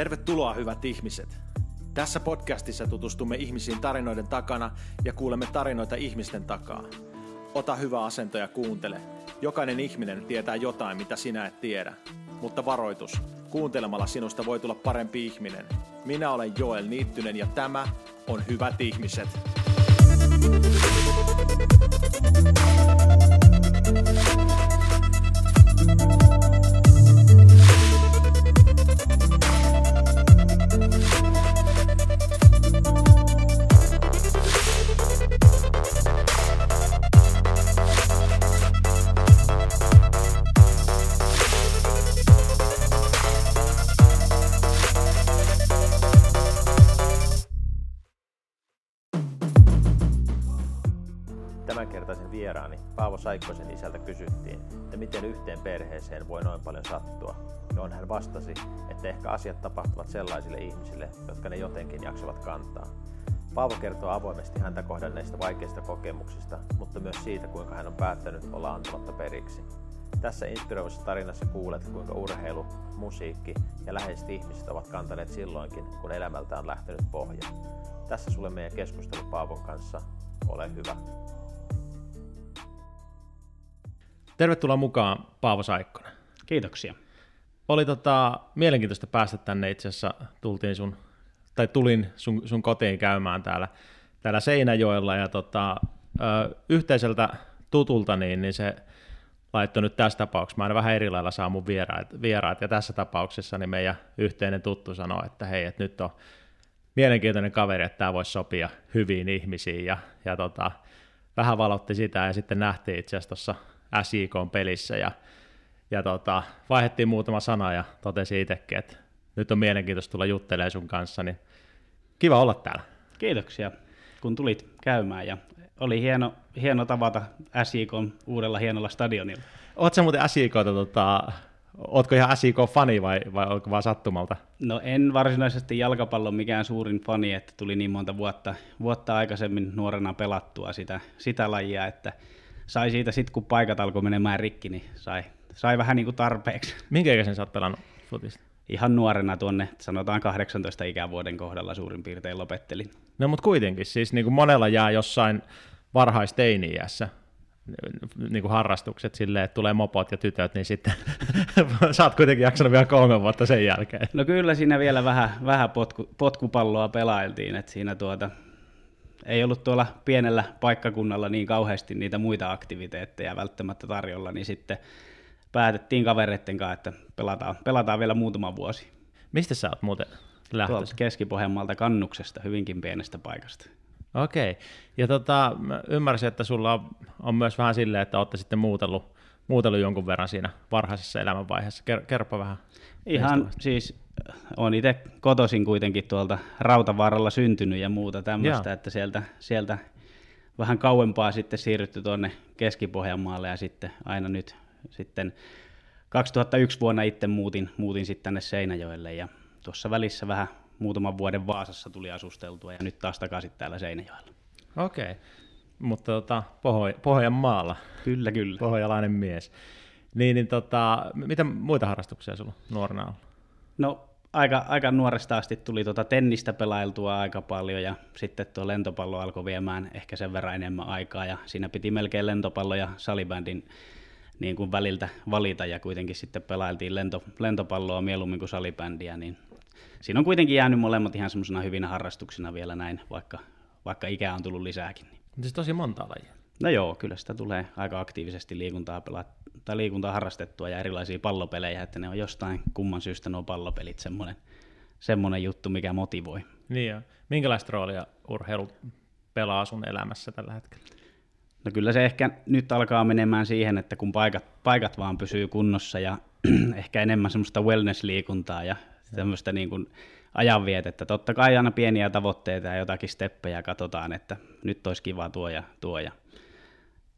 Tervetuloa hyvät ihmiset. Tässä podcastissa tutustumme ihmisiin tarinoiden takana ja kuulemme tarinoita ihmisten takaa. Ota hyvä asento ja kuuntele. Jokainen ihminen tietää jotain, mitä sinä et tiedä. Mutta varoitus, kuuntelemalla sinusta voi tulla parempi ihminen. Minä olen Joel Niittynen ja tämä on Hyvät ihmiset. Tämänkertaisen Saikkosen isältä kysyttiin, että miten yhteen perheeseen voi noin paljon sattua, johon hän vastasi, että ehkä asiat tapahtuvat sellaisille ihmisille, jotka ne jotenkin jaksavat kantaa. Paavo kertoo avoimesti häntä kohdanneista vaikeista kokemuksista, mutta myös siitä, kuinka hän on päättänyt olla antamatta periksi. Tässä inspiroivassa tarinassa kuulet, kuinka urheilu, musiikki ja läheiset ihmiset ovat kantaneet silloinkin, kun elämältä on lähtenyt pohja. Tässä sulle meidän keskustelu Paavon kanssa. Ole hyvä. Tervetuloa mukaan Paavo Saikkonen. Kiitoksia. Oli tota, mielenkiintoista päästä tänne itse asiassa, tultiin sun, tai tulin sun, sun kotiin käymään täällä, täällä Seinäjoella ja tota, ö, yhteiseltä tutulta, niin, niin se laittoi nyt tässä tapauksessa, mä aina vähän eri lailla saa mun vieraat, vieraat, ja tässä tapauksessa niin meidän yhteinen tuttu sanoi, että hei, että nyt on mielenkiintoinen kaveri, että tämä voisi sopia hyviin ihmisiin, ja, ja tota, vähän valotti sitä, ja sitten nähtiin itse asiassa tuossa SJK-pelissä, ja, ja tota, vaihdettiin muutama sana, ja totesi itsekin, että nyt on mielenkiintoista tulla juttelemaan sun kanssa, niin kiva olla täällä. Kiitoksia, kun tulit käymään ja oli hieno, hieno tavata SJK uudella hienolla stadionilla. Oletko sä muuten SJKta, tota, ootko ihan SJK-fani vai, vai onko vaan sattumalta? No en varsinaisesti jalkapallon mikään suurin fani, että tuli niin monta vuotta, vuotta aikaisemmin nuorena pelattua sitä, sitä lajia, että sai siitä sitten kun paikat alkoi menemään rikki, niin sai, sai vähän niin kuin tarpeeksi. Minkä ikäisen sä oot pelannut futista? Ihan nuorena tuonne, sanotaan 18 ikävuoden kohdalla suurin piirtein lopettelin. No mutta kuitenkin, siis niin kuin monella jää jossain varhaisteini-iässä niin kuin harrastukset silleen, että tulee mopot ja tytöt, niin sitten sä oot kuitenkin jaksanut vielä kolme vuotta sen jälkeen. No kyllä siinä vielä vähän, vähän potku, potkupalloa pelailtiin, että siinä tuota, ei ollut tuolla pienellä paikkakunnalla niin kauheasti niitä muita aktiviteetteja välttämättä tarjolla, niin sitten päätettiin kavereiden kanssa, että pelataan, pelataan vielä muutama vuosi. Mistä sä oot muuten lähtöisin? Keski-Pohjanmaalta kannuksesta, hyvinkin pienestä paikasta. Okei. Ja tota, mä ymmärsin, että sulla on, on myös vähän silleen, että olette sitten muutellut, muutellut jonkun verran siinä varhaisessa elämänvaiheessa. Ker, kerropa vähän. Ihan siis on itse kotoisin kuitenkin tuolta Rautavaaralla syntynyt ja muuta tämmöistä, että sieltä, sieltä vähän kauempaa sitten siirrytty tuonne Keski-Pohjanmaalle ja sitten aina nyt sitten 2001 vuonna itse muutin, muutin sitten tänne Seinäjoelle ja tuossa välissä vähän muutaman vuoden Vaasassa tuli asusteltua ja nyt taas takaisin täällä Seinäjoella. Okei. Mutta tota, Pohjo- Pohjanmaalla, Kyllä, kyllä. pohjalainen mies. Niin, niin tota, mitä muita harrastuksia sulla nuorena on? No aika, aika nuoresta asti tuli tuota tennistä pelailtua aika paljon ja sitten tuo lentopallo alkoi viemään ehkä sen verran enemmän aikaa ja siinä piti melkein lentopallo ja salibändin niin kuin väliltä valita ja kuitenkin sitten pelailtiin lento, lentopalloa mieluummin kuin salibändiä, niin siinä on kuitenkin jäänyt molemmat ihan semmoisena hyvinä harrastuksina vielä näin, vaikka, vaikka ikää on tullut lisääkin. Siis tosi monta lajia. No joo, kyllä sitä tulee aika aktiivisesti liikuntaa, pela- tai liikuntaa harrastettua ja erilaisia pallopelejä, että ne on jostain kumman syystä nuo pallopelit semmoinen, semmoinen juttu, mikä motivoi. Niin ja minkälaista roolia urheilu pelaa sun elämässä tällä hetkellä? No kyllä se ehkä nyt alkaa menemään siihen, että kun paikat, paikat vaan pysyy kunnossa ja ehkä enemmän semmoista wellness-liikuntaa ja tämmöistä niin kuin ajanvietettä. Totta kai aina pieniä tavoitteita ja jotakin steppejä katsotaan, että nyt olisi kiva tuo ja tuo. Ja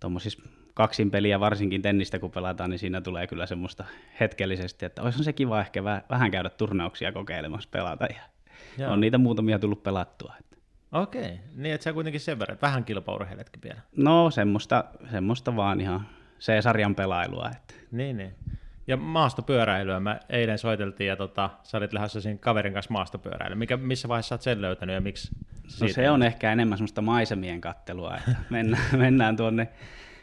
tuommoisissa kaksin peliä, varsinkin tennistä kun pelataan, niin siinä tulee kyllä semmoista hetkellisesti, että olisi se kiva ehkä väh- vähän käydä turnauksia kokeilemassa pelata. Ja Joo. on niitä muutamia tullut pelattua. Että. Okei, niin että sä kuitenkin sen verran, että vähän kilpaurheiletkin vielä. No semmoista, semmoista vaan ihan C-sarjan pelailua. Että. Niin, niin. Ja maastopyöräilyä me eilen soiteltiin ja tota, sä olit lähdössä siinä kaverin kanssa maastopyöräilyä. Mikä, missä vaiheessa olet sen löytänyt ja miksi? No se on ehkä enemmän semmoista maisemien kattelua, että mennään, mennään tuonne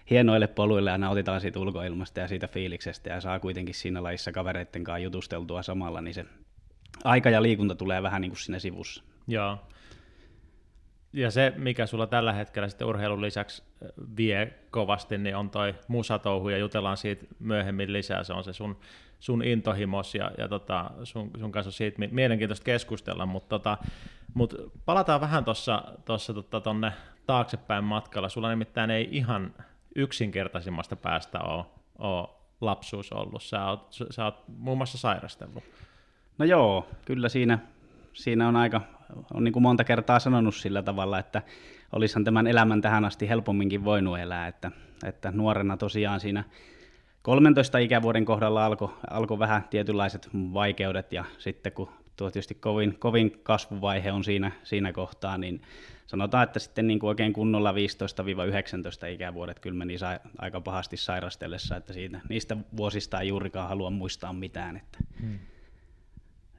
hienoille poluille ja nautitaan siitä ulkoilmasta ja siitä fiiliksestä ja saa kuitenkin siinä lajissa kavereiden kanssa jutusteltua samalla, niin se aika ja liikunta tulee vähän niin kuin siinä sivussa. Joo. Ja se, mikä sulla tällä hetkellä sitten urheilun lisäksi vie kovasti, niin on toi musatouhu, ja jutellaan siitä myöhemmin lisää, se on se sun, sun intohimos, ja, ja tota, sun, sun kanssa siitä mielenkiintoista keskustella, mutta tota, mut palataan vähän tuossa tota, tonne taaksepäin matkalla, sulla nimittäin ei ihan yksinkertaisimmasta päästä ole, ole lapsuus ollut, sä oot, sä oot muun muassa sairastellut. No joo, kyllä siinä, siinä on aika, on niin kuin monta kertaa sanonut sillä tavalla, että olisihan tämän elämän tähän asti helpomminkin voinut elää, että, että nuorena tosiaan siinä 13 ikävuoden kohdalla alkoi alko vähän tietynlaiset vaikeudet ja sitten kun tuo tietysti kovin, kovin kasvuvaihe on siinä, siinä kohtaa, niin sanotaan, että sitten niin kuin oikein kunnolla 15-19 ikävuodet kyllä meni aika pahasti sairastellessa, että siitä, niistä vuosista ei juurikaan halua muistaa mitään. Että, hmm.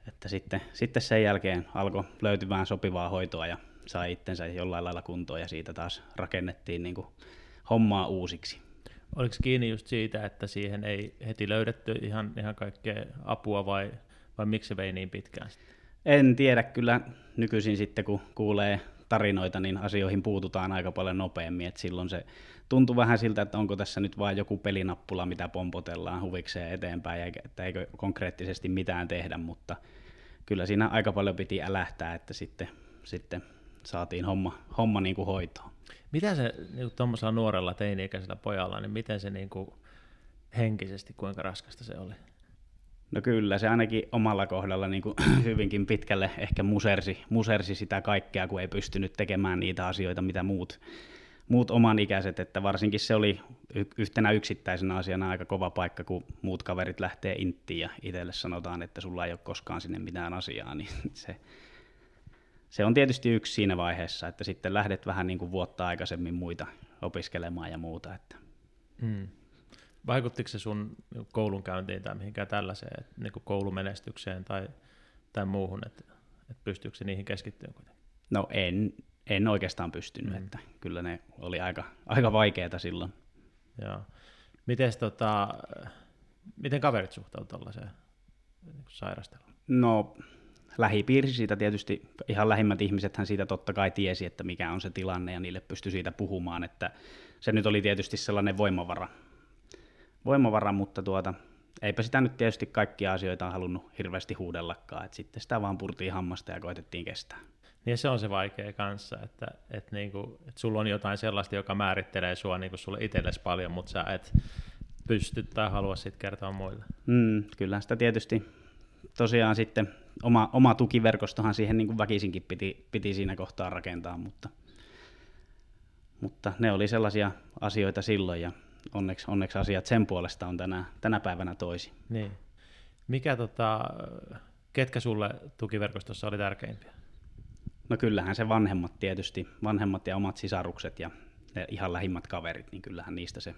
Että sitten, sitten sen jälkeen alkoi löytymään sopivaa hoitoa ja sai itsensä jollain lailla kuntoon ja siitä taas rakennettiin niin kuin hommaa uusiksi. Oliko kiinni just siitä, että siihen ei heti löydetty ihan, ihan kaikkea apua vai, vai miksi se vei niin pitkään? En tiedä, kyllä nykyisin sitten kun kuulee tarinoita, niin asioihin puututaan aika paljon nopeammin, että silloin se tuntui vähän siltä, että onko tässä nyt vain joku pelinappula, mitä pompotellaan huvikseen eteenpäin, että eikö konkreettisesti mitään tehdä, mutta kyllä siinä aika paljon piti älähtää, että sitten, sitten saatiin homma, homma niin kuin hoitoon. Mitä se niin tuommoisella nuorella teini-ikäisellä pojalla, niin miten se niin kuin henkisesti, kuinka raskasta se oli? No kyllä, se ainakin omalla kohdalla niin kuin hyvinkin pitkälle ehkä musersi, musersi sitä kaikkea, kun ei pystynyt tekemään niitä asioita, mitä muut, muut oman ikäiset, että varsinkin se oli yhtenä yksittäisenä asiana aika kova paikka, kun muut kaverit lähtee inttiin ja itselle sanotaan, että sulla ei ole koskaan sinne mitään asiaa, niin se, se on tietysti yksi siinä vaiheessa, että sitten lähdet vähän niin kuin vuotta aikaisemmin muita opiskelemaan ja muuta. Että. Hmm. Vaikuttiko se sun koulunkäyntiin tai mihinkään tällaiseen, niin kuin koulumenestykseen tai, tai muuhun, että, että pystyykö se niihin keskittymään kuitenkin? No en, en oikeastaan pystynyt, mm. että kyllä ne oli aika, aika vaikeita silloin. Joo. Mites, tota, miten kaverit suhtautuivat tuollaiseen niin sairasteluun? No lähipiiri siitä tietysti, ihan lähimmät ihmisethän siitä totta kai tiesi, että mikä on se tilanne ja niille pystyi siitä puhumaan, että se nyt oli tietysti sellainen voimavara, voimavara, mutta tuota, eipä sitä nyt tietysti kaikkia asioita halunnut hirveästi huudellakaan, että sitten sitä vaan purtiin hammasta ja koitettiin kestää. Niin se on se vaikea kanssa, että, että, niinku, että sulla on jotain sellaista, joka määrittelee sua niin sulle itsellesi paljon, mutta sä et pysty tai halua sitten kertoa muille. Mm, kyllä sitä tietysti tosiaan sitten oma, oma tukiverkostohan siihen niin kuin väkisinkin piti, piti siinä kohtaa rakentaa, mutta, mutta ne oli sellaisia asioita silloin ja onneksi, onneksi asiat sen puolesta on tänä, tänä päivänä toisi. Niin. Mikä tota, ketkä sulle tukiverkostossa oli tärkeimpiä? No kyllähän se vanhemmat tietysti, vanhemmat ja omat sisarukset ja ne ihan lähimmät kaverit, niin kyllähän niistä se,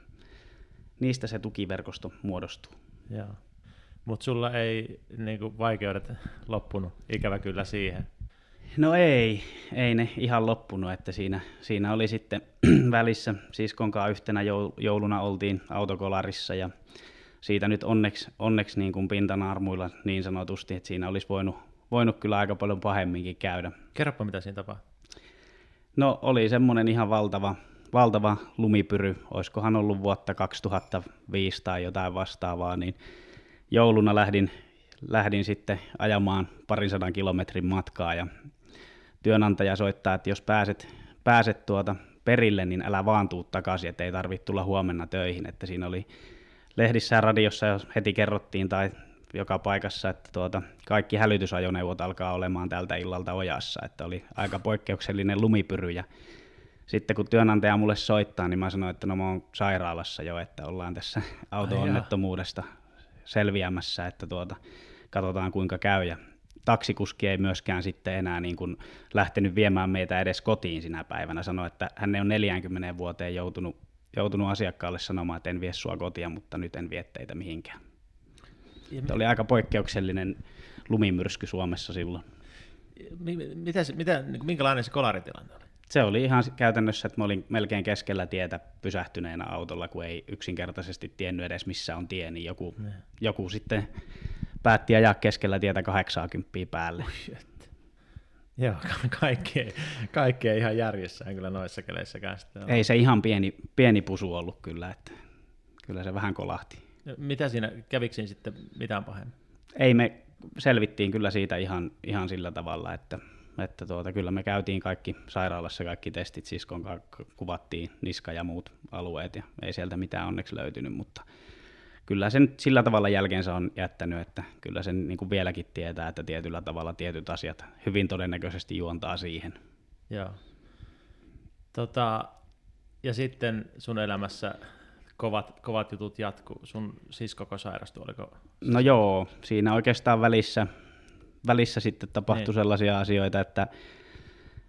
niistä se tukiverkosto muodostuu. Joo. Mutta sulla ei niinku, vaikeudet loppunut ikävä kyllä siihen. No ei, ei ne ihan loppunut, että siinä, siinä oli sitten välissä siskon kanssa yhtenä jouluna oltiin autokolarissa ja siitä nyt onneksi, onneksi niin kuin pintanarmuilla niin sanotusti, että siinä olisi voinut, voinut kyllä aika paljon pahemminkin käydä. Kerropa, mitä siinä tapahtui. No oli semmoinen ihan valtava, valtava lumipyry, olisikohan ollut vuotta 2005 tai jotain vastaavaa, niin jouluna lähdin, lähdin sitten ajamaan parin sadan kilometrin matkaa ja työnantaja soittaa, että jos pääset, pääset tuota perille, niin älä vaan tuu takaisin, että ei tarvitse tulla huomenna töihin. Että siinä oli lehdissä ja radiossa heti kerrottiin tai joka paikassa, että tuota, kaikki hälytysajoneuvot alkaa olemaan tältä illalta ojassa, että oli aika poikkeuksellinen lumipyry ja sitten kun työnantaja mulle soittaa, niin mä sanoin, että no mä oon sairaalassa jo, että ollaan tässä auto-onnettomuudesta selviämässä, että tuota, katsotaan kuinka käy. Ja taksikuski ei myöskään sitten enää niin kuin lähtenyt viemään meitä edes kotiin sinä päivänä. Sanoi, että hän on 40 vuoteen joutunut, joutunut asiakkaalle sanomaan, että en vie sua kotia, mutta nyt en vie teitä mihinkään. Tämä oli aika poikkeuksellinen lumimyrsky Suomessa silloin. Mitä, mitä, niin minkälainen se kolaritilanne oli? Se oli ihan käytännössä, että mä olin melkein keskellä tietä pysähtyneenä autolla, kun ei yksinkertaisesti tiennyt edes missä on tie, niin joku, ne. joku sitten päätti ajaa keskellä tietä 80 päälle. Ui, Joo, kaikki, kaikki ei ihan järjessään kyllä noissa keleissäkään. Ei se ihan pieni, pieni pusu ollut kyllä, että kyllä se vähän kolahti. Mitä siinä, kävikö siinä sitten mitään pahemmin? Ei me selvittiin kyllä siitä ihan, ihan sillä tavalla, että, että tuota, kyllä me käytiin kaikki sairaalassa, kaikki testit siskon kuvattiin niska ja muut alueet ja ei sieltä mitään onneksi löytynyt, mutta kyllä sen sillä tavalla jälkeensä on jättänyt, että kyllä sen niin kuin vieläkin tietää, että tietyllä tavalla tietyt asiat hyvin todennäköisesti juontaa siihen. Joo. Tota, ja sitten sun elämässä kovat, kovat jutut jatkuu. Sun siskoko sairastui, oliko? No joo, siinä oikeastaan välissä, välissä sitten tapahtui niin. sellaisia asioita, että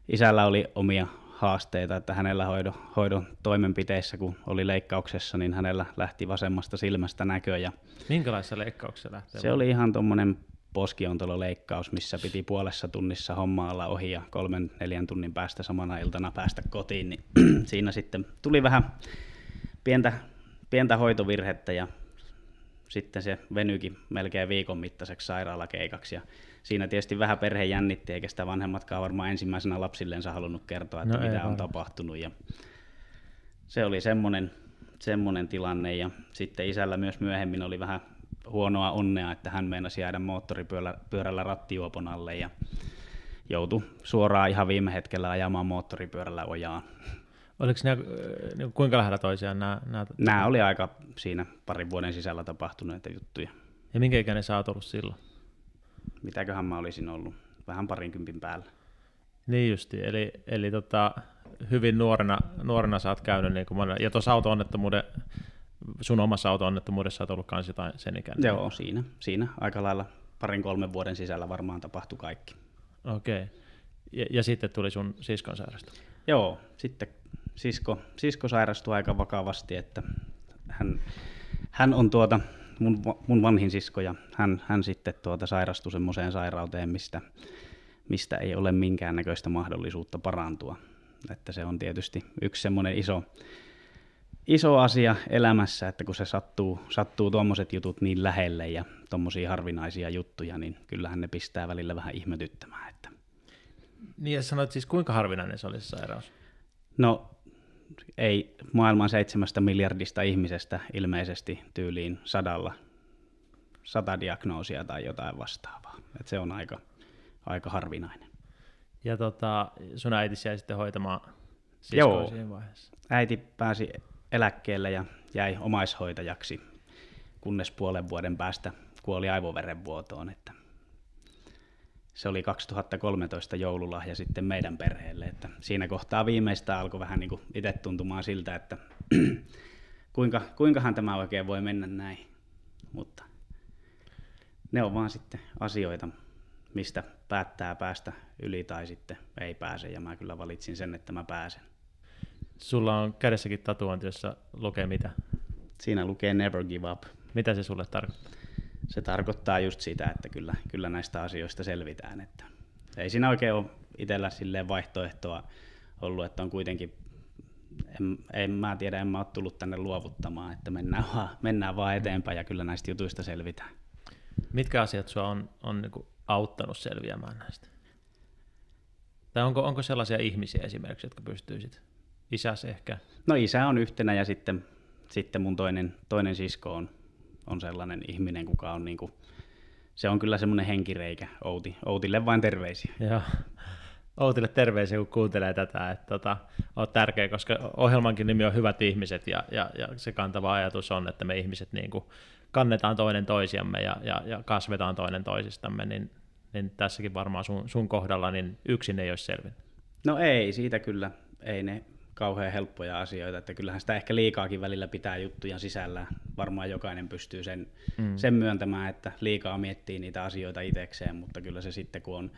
isällä oli omia haasteita, että hänellä hoidon, hoidon toimenpiteissä, kun oli leikkauksessa, niin hänellä lähti vasemmasta silmästä näkö. Ja Minkälaisessa leikkauksessa lähti? Se oli ihan tuommoinen poskiontololeikkaus, missä piti puolessa tunnissa hommaalla ohi ja kolmen neljän tunnin päästä samana iltana päästä kotiin, niin siinä sitten tuli vähän pientä, pientä hoitovirhettä ja sitten se venyikin melkein viikon mittaiseksi sairaalakeikaksi ja siinä tietysti vähän perhe jännitti, eikä sitä vanhemmatkaan varmaan ensimmäisenä lapsilleensa halunnut kertoa, että no mitä on tapahtunut. Ja se oli semmoinen, semmoinen tilanne ja sitten isällä myös myöhemmin oli vähän huonoa onnea, että hän meinasi jäädä moottoripyörällä rattijuopon alle ja joutui suoraan ihan viime hetkellä ajamaan moottoripyörällä ojaan. Oliko ne, niin kuinka lähellä toisiaan nämä, nämä? Nämä oli aika siinä parin vuoden sisällä tapahtuneita juttuja. Ja minkä ikäinen sä oot ollut silloin? mitäköhän mä olisin ollut, vähän parinkympin päällä. Niin justi, eli, eli tota, hyvin nuorena, nuorena sä oot käynyt, niin kuin ja tuossa auto-onnettomuuden, sun omassa auto-onnettomuudessa oot ollut kanssa jotain sen ikäinen. Joo, siinä, siinä aika lailla parin kolmen vuoden sisällä varmaan tapahtui kaikki. Okei, okay. Ja, ja sitten tuli sun siskon sairastus? Joo, sitten sisko, sisko sairastui aika vakavasti, että hän, hän on tuota, mun, mun vanhin sisko ja hän, hän sitten tuota sairastui semmoiseen sairauteen, mistä, mistä ei ole minkäännäköistä mahdollisuutta parantua. Että se on tietysti yksi semmoinen iso, iso asia elämässä, että kun se sattuu, sattuu tuommoiset jutut niin lähelle ja tuommoisia harvinaisia juttuja, niin kyllähän ne pistää välillä vähän ihmetyttämään. Niin ja sanoit siis kuinka harvinainen se oli se sairaus? No ei maailman seitsemästä miljardista ihmisestä ilmeisesti tyyliin sadalla, sata diagnoosia tai jotain vastaavaa. Et se on aika, aika harvinainen. Ja tota, sun äiti jäi sitten hoitamaan Joo. siinä vaiheessa? äiti pääsi eläkkeelle ja jäi omaishoitajaksi, kunnes puolen vuoden päästä kuoli aivoverenvuotoon. Että se oli 2013 joululahja sitten meidän perheelle, että siinä kohtaa viimeistä alkoi vähän niin itse tuntumaan siltä, että kuinka, kuinkahan tämä oikein voi mennä näin, mutta ne on vaan sitten asioita, mistä päättää päästä yli tai sitten ei pääse, ja mä kyllä valitsin sen, että mä pääsen. Sulla on kädessäkin tatuointi, jossa lukee mitä? Siinä lukee Never Give Up. Mitä se sulle tarkoittaa? Se tarkoittaa just sitä, että kyllä, kyllä näistä asioista selvitään. Että ei siinä oikein ole itsellä silleen vaihtoehtoa ollut, että on kuitenkin, en, en mä tiedä, en mä ole tullut tänne luovuttamaan, että mennään vaan, mennään vaan eteenpäin ja kyllä näistä jutuista selvitään. Mitkä asiat sua on, on niin auttanut selviämään näistä? Tai onko, onko sellaisia ihmisiä esimerkiksi, jotka pystyisit? Isäs ehkä? No isä on yhtenä ja sitten, sitten mun toinen, toinen sisko on, on sellainen ihminen, kuka on niin kuin, se on kyllä semmoinen henkireikä Outi. Outille vain terveisiä. Joo. Outille terveisiä, kun kuuntelee tätä, että tota, on tärkeä, koska ohjelmankin nimi on Hyvät ihmiset, ja, ja, ja se kantava ajatus on, että me ihmiset niin kuin kannetaan toinen toisiamme ja, ja, ja kasvetaan toinen toisistamme, niin, niin tässäkin varmaan sun, sun kohdalla niin yksin ei olisi selvinnyt. No ei, siitä kyllä. Ei ne kauhean helppoja asioita, että kyllähän sitä ehkä liikaakin välillä pitää juttuja sisällä. Varmaan jokainen pystyy sen, mm. sen myöntämään, että liikaa miettii niitä asioita itsekseen, mutta kyllä se sitten kun on,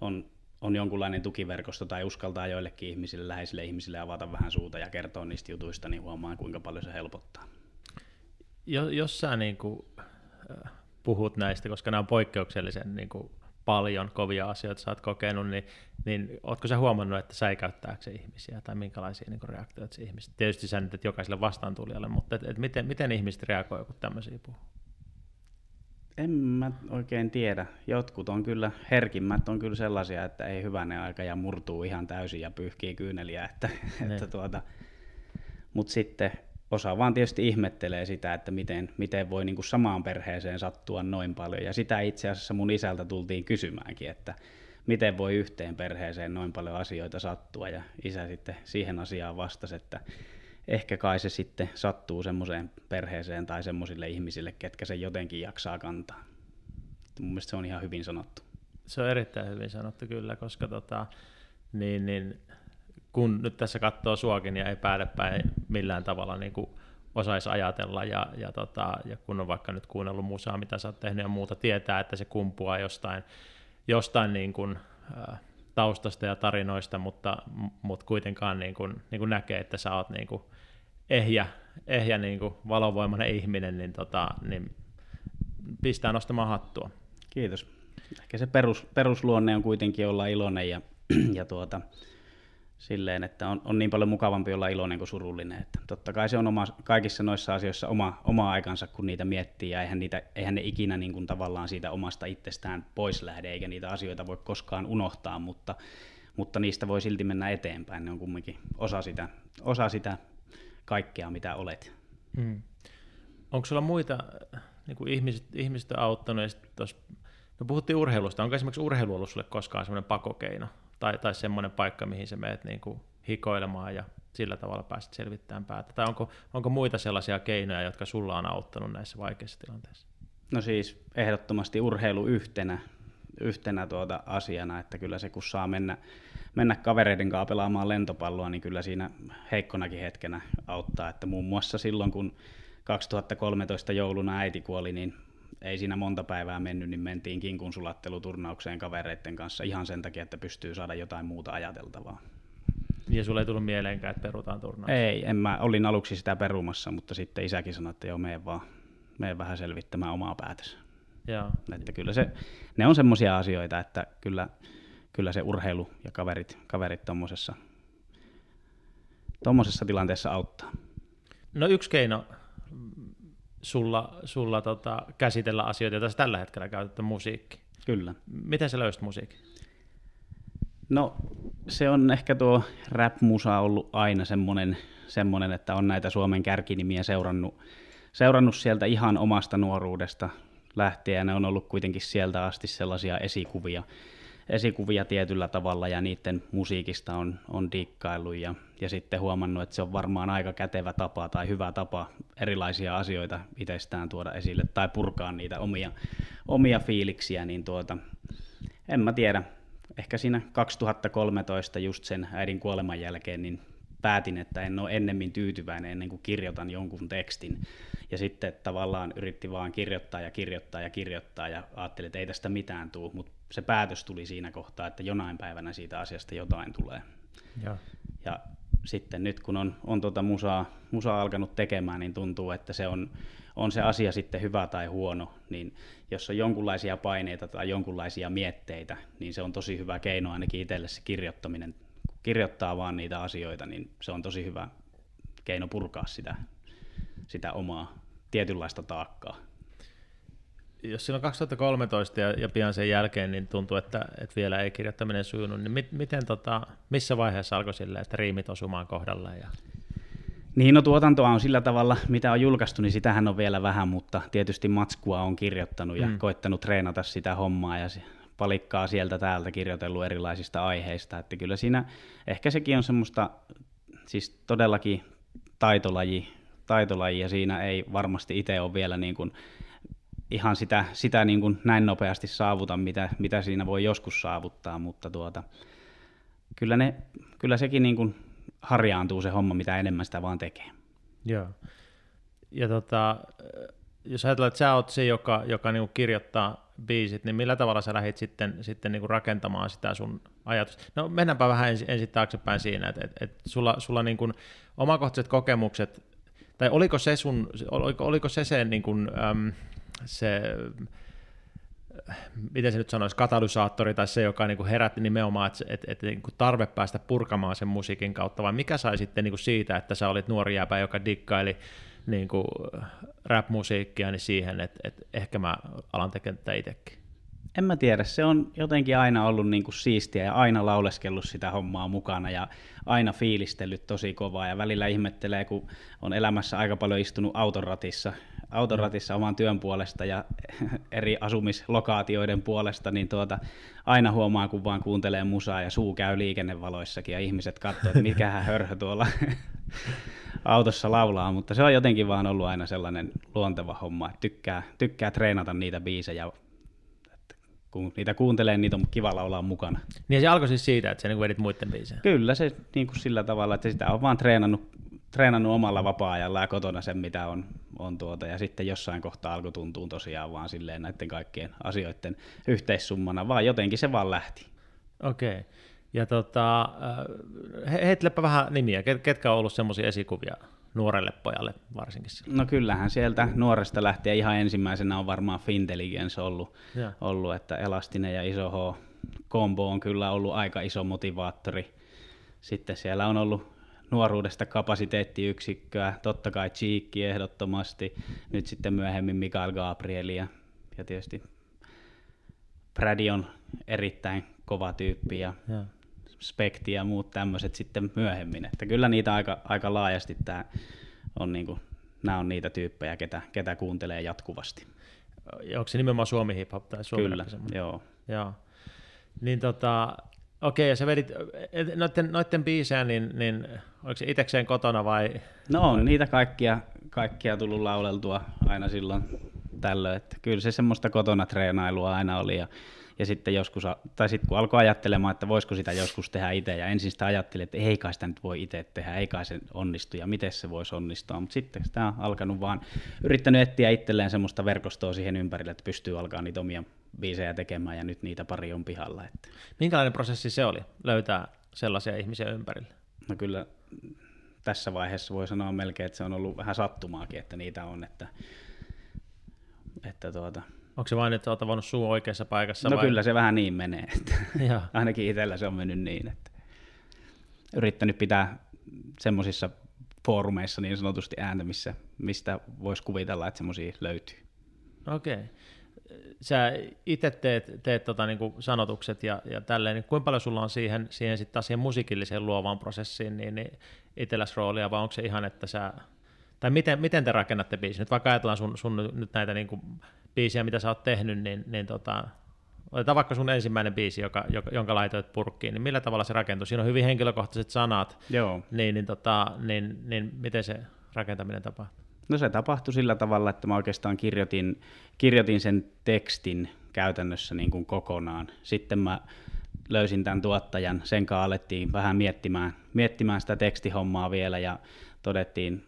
on, on jonkunlainen tukiverkosto tai uskaltaa joillekin ihmisille, läheisille ihmisille avata vähän suuta ja kertoa niistä jutuista, niin huomaa kuinka paljon se helpottaa. Jos, jos sä niin kuin, äh, puhut näistä, koska nämä on poikkeuksellisen niin kuin, paljon kovia asioita sä oot kokenut, niin, niin ootko sä huomannut, että säikäyttääkö se ihmisiä tai minkälaisia niin reaktioita se ihmiset? Tietysti sä nyt, että jokaiselle vastaantulijalle, mutta et, et miten, miten ihmiset reagoivat, kun tämmöisiä puhuu? En mä oikein tiedä. Jotkut on kyllä, herkimmät on kyllä sellaisia, että ei hyvänen aika ja murtuu ihan täysin ja pyyhkii kyyneliä. Että, että niin. tuota, Mutta sitten osa vaan tietysti ihmettelee sitä, että miten, miten voi niin kuin samaan perheeseen sattua noin paljon. Ja sitä itse asiassa mun isältä tultiin kysymäänkin, että miten voi yhteen perheeseen noin paljon asioita sattua. Ja isä sitten siihen asiaan vastasi, että ehkä kai se sitten sattuu semmoiseen perheeseen tai semmoisille ihmisille, ketkä sen jotenkin jaksaa kantaa. Mun mielestä se on ihan hyvin sanottu. Se on erittäin hyvin sanottu kyllä, koska tota, niin, niin, kun nyt tässä katsoo suakin ja ei päin millään tavalla niin kuin osaisi ajatella ja, ja, tota, ja kun on vaikka nyt kuunnellut musaa, mitä sä oot tehnyt ja muuta, tietää, että se kumpuaa jostain, jostain niin kuin, äh, taustasta ja tarinoista, mutta, mutta kuitenkaan niin kuin, niin kuin näkee, että sä oot niin kuin ehjä, ehjä niin kuin valovoimainen ihminen, niin, tota, niin pistää nostamaan hattua. Kiitos. Ehkä se perus, perusluonne on kuitenkin olla iloinen ja, ja tuota, silleen, että on, on niin paljon mukavampi olla iloinen kuin surullinen. Että totta kai se on oma, kaikissa noissa asioissa oma, oma aikansa, kun niitä miettii, ja eihän, niitä, eihän ne ikinä niin kuin tavallaan siitä omasta itsestään pois lähde, eikä niitä asioita voi koskaan unohtaa, mutta, mutta niistä voi silti mennä eteenpäin. Ne on kumminkin osa sitä, osa sitä kaikkea, mitä olet. Hmm. Onko sulla muita niin kuin ihmiset, ihmiset on auttanut, ja no puhuttiin urheilusta, onko esimerkiksi urheilu ollut sulle koskaan semmoinen pakokeino? Tai, tai semmoinen paikka, mihin sä menet niin kuin hikoilemaan ja sillä tavalla pääset selvittämään päätä? Tai onko, onko muita sellaisia keinoja, jotka sulla on auttanut näissä vaikeissa tilanteissa? No siis ehdottomasti urheilu yhtenä, yhtenä tuota asiana, että kyllä se kun saa mennä, mennä kavereiden kanssa pelaamaan lentopalloa, niin kyllä siinä heikkonakin hetkenä auttaa. Että muun muassa silloin, kun 2013 jouluna äiti kuoli, niin ei siinä monta päivää mennyt, niin mentiin kinkunsulatteluturnaukseen kavereiden kanssa ihan sen takia, että pystyy saada jotain muuta ajateltavaa. Ja sulle ei tullut mieleenkään, että perutaan turnaus? Ei, en mä olin aluksi sitä perumassa, mutta sitten isäkin sanoi, että joo, mene vaan, mene vähän selvittämään omaa päätös. Joo. Että kyllä se, ne on semmoisia asioita, että kyllä, kyllä se urheilu ja kaverit, kaverit tuommoisessa tilanteessa auttaa. No yksi keino sulla, sulla tota, käsitellä asioita, joita tällä hetkellä käytät, musiikki. Kyllä. Miten sä löysit musiikki? No se on ehkä tuo rap-musa ollut aina semmoinen, semmoinen, että on näitä Suomen kärkinimiä seurannut, seurannut sieltä ihan omasta nuoruudesta lähtien, ja ne on ollut kuitenkin sieltä asti sellaisia esikuvia, esikuvia tietyllä tavalla ja niiden musiikista on, on diikkaillut ja, ja sitten huomannut, että se on varmaan aika kätevä tapa tai hyvä tapa erilaisia asioita itsestään tuoda esille tai purkaa niitä omia, omia fiiliksiä, niin tuota, en mä tiedä, ehkä siinä 2013 just sen äidin kuoleman jälkeen, niin päätin, että en ole ennemmin tyytyväinen ennen kuin kirjoitan jonkun tekstin. Ja sitten tavallaan yritti vaan kirjoittaa ja kirjoittaa ja kirjoittaa ja ajattelin, että ei tästä mitään tule, mutta se päätös tuli siinä kohtaa, että jonain päivänä siitä asiasta jotain tulee. Ja, ja sitten nyt kun on, on tuota musaa, musaa alkanut tekemään, niin tuntuu, että se on, on se asia sitten hyvä tai huono, niin jos on jonkunlaisia paineita tai jonkunlaisia mietteitä, niin se on tosi hyvä keino ainakin itselle se kirjoittaminen. Kun kirjoittaa vaan niitä asioita, niin se on tosi hyvä keino purkaa sitä, sitä omaa tietynlaista taakkaa jos silloin 2013 ja, ja pian sen jälkeen niin tuntuu, että, että vielä ei kirjoittaminen sujunut, niin mit, miten, tota, missä vaiheessa alkoi sille, että riimit osumaan kohdalleen? Ja... Niin, no tuotantoa on sillä tavalla, mitä on julkaistu, niin sitähän on vielä vähän, mutta tietysti matskua on kirjoittanut ja mm. koittanut treenata sitä hommaa ja palikkaa sieltä täältä kirjoitellut erilaisista aiheista, että kyllä siinä ehkä sekin on semmoista, siis todellakin taitolaji, taitolaji ja siinä ei varmasti itse ole vielä niin kuin ihan sitä, sitä niin kuin näin nopeasti saavuta, mitä, mitä siinä voi joskus saavuttaa, mutta tuota, kyllä, ne, kyllä sekin niin kuin harjaantuu se homma, mitä enemmän sitä vaan tekee. Joo. Ja tota, jos ajatellaan, että sä oot se, joka, joka niin kirjoittaa biisit, niin millä tavalla sä lähdit sitten, sitten niin rakentamaan sitä sun ajatusta? No mennäänpä vähän ensin, ensin taaksepäin siinä, että, että, että sulla, sulla niin kuin omakohtaiset kokemukset, tai oliko se sun, oliko, oliko se se niin kuin, äm, se miten se nyt sanoisi, katalysaattori tai se, joka niin kuin herätti nimenomaan, että, että, että niin kuin tarve päästä purkamaan sen musiikin kautta, vai mikä sai sitten niin kuin siitä, että sä olit nuori jäpä, joka dikkaili niin kuin rap-musiikkia, niin siihen, että, että ehkä mä alan tekemään tätä itsekin? En mä tiedä, se on jotenkin aina ollut niin kuin siistiä ja aina lauleskellut sitä hommaa mukana ja aina fiilistellyt tosi kovaa ja välillä ihmettelee, kun on elämässä aika paljon istunut autoratissa autoratissa oman työn puolesta ja eri asumislokaatioiden puolesta, niin tuota, aina huomaa, kun vaan kuuntelee musaa ja suu käy liikennevaloissakin ja ihmiset katsoo, että mikähän hörhö tuolla autossa laulaa, mutta se on jotenkin vaan ollut aina sellainen luonteva homma, että tykkää, tykkää treenata niitä biisejä, kun niitä kuuntelee, niitä on kiva laulaa mukana. Niin se alkoi siis siitä, että sä niin vedit muiden biisejä? Kyllä se niin kuin sillä tavalla, että sitä on vaan treenannut treenannut omalla vapaa-ajalla ja kotona sen, mitä on, on tuota, ja sitten jossain kohtaa alkoi tuntua tosiaan vaan silleen näiden kaikkien asioiden yhteissummana, vaan jotenkin se vaan lähti. Okei. Okay. Ja tota, heittelepä vähän nimiä, ketkä on ollut semmoisia esikuvia nuorelle pojalle varsinkin? Sillä? No kyllähän sieltä nuoresta lähtien ihan ensimmäisenä on varmaan Fintelligence ollut, ollut että Elastinen ja Iso H. Combo on kyllä ollut aika iso motivaattori. Sitten siellä on ollut nuoruudesta kapasiteettiyksikköä, totta kai Cheekki ehdottomasti, nyt sitten myöhemmin Mikael Gabrieli ja, ja tietysti Brady on erittäin kova tyyppi ja, ja. Spekti ja muut tämmöiset sitten myöhemmin, että kyllä niitä aika, aika laajasti tämä on niin kuin, nämä on niitä tyyppejä, ketä, ketä kuuntelee jatkuvasti. Onko se nimenomaan Suomi hip hop tai Suomi Kyllä, joo. joo. Niin tota, Okei, ja sä vedit noiden, noiden biisejä, niin, niin oliko se itsekseen kotona vai? No on niitä kaikkia, kaikkia tullut lauleltua aina silloin tällöin, että kyllä se semmoista kotona treenailua aina oli ja, ja sitten joskus, tai sitten kun alkoi ajattelemaan, että voisiko sitä joskus tehdä itse ja ensin sitä ajattelin, että ei kai sitä nyt voi itse tehdä, ei kai se onnistu ja miten se voisi onnistua, mutta sitten sitä on alkanut vaan, yrittänyt etsiä itselleen semmoista verkostoa siihen ympärille, että pystyy alkaa niitä omia biisejä tekemään ja nyt niitä pari on pihalla. Että. Minkälainen prosessi se oli löytää sellaisia ihmisiä ympärille? No kyllä tässä vaiheessa voi sanoa melkein, että se on ollut vähän sattumaakin, että niitä on. Että, että tuota, Onko se vain, että olet tavannut suu oikeassa paikassa? No vai? kyllä se vähän niin menee. Että ainakin itsellä se on mennyt niin. Että yrittänyt pitää semmoisissa foorumeissa niin sanotusti ääntä, missä, mistä voisi kuvitella, että semmoisia löytyy. Okei. Okay sä itse teet, teet tota, niin kuin sanotukset ja, ja tälleen, niin kuinka paljon sulla on siihen, siihen, sit taas siihen musiikilliseen luovaan prosessiin niin, niin itselläs roolia, vai onko se ihan, että sä, tai miten, miten te rakennatte biisin? Nyt vaikka ajatellaan sun, sun nyt näitä niin kuin biisiä, mitä sä oot tehnyt, niin, niin tota, otetaan vaikka sun ensimmäinen biisi, joka, jonka laitoit purkkiin, niin millä tavalla se rakentuu? Siinä on hyvin henkilökohtaiset sanat, Joo. Niin, niin, tota, niin, niin miten se rakentaminen tapahtuu? No se tapahtui sillä tavalla, että mä oikeastaan kirjoitin, kirjoitin sen tekstin käytännössä niin kuin kokonaan. Sitten mä löysin tämän tuottajan, sen kanssa alettiin vähän miettimään, miettimään sitä tekstihommaa vielä ja todettiin,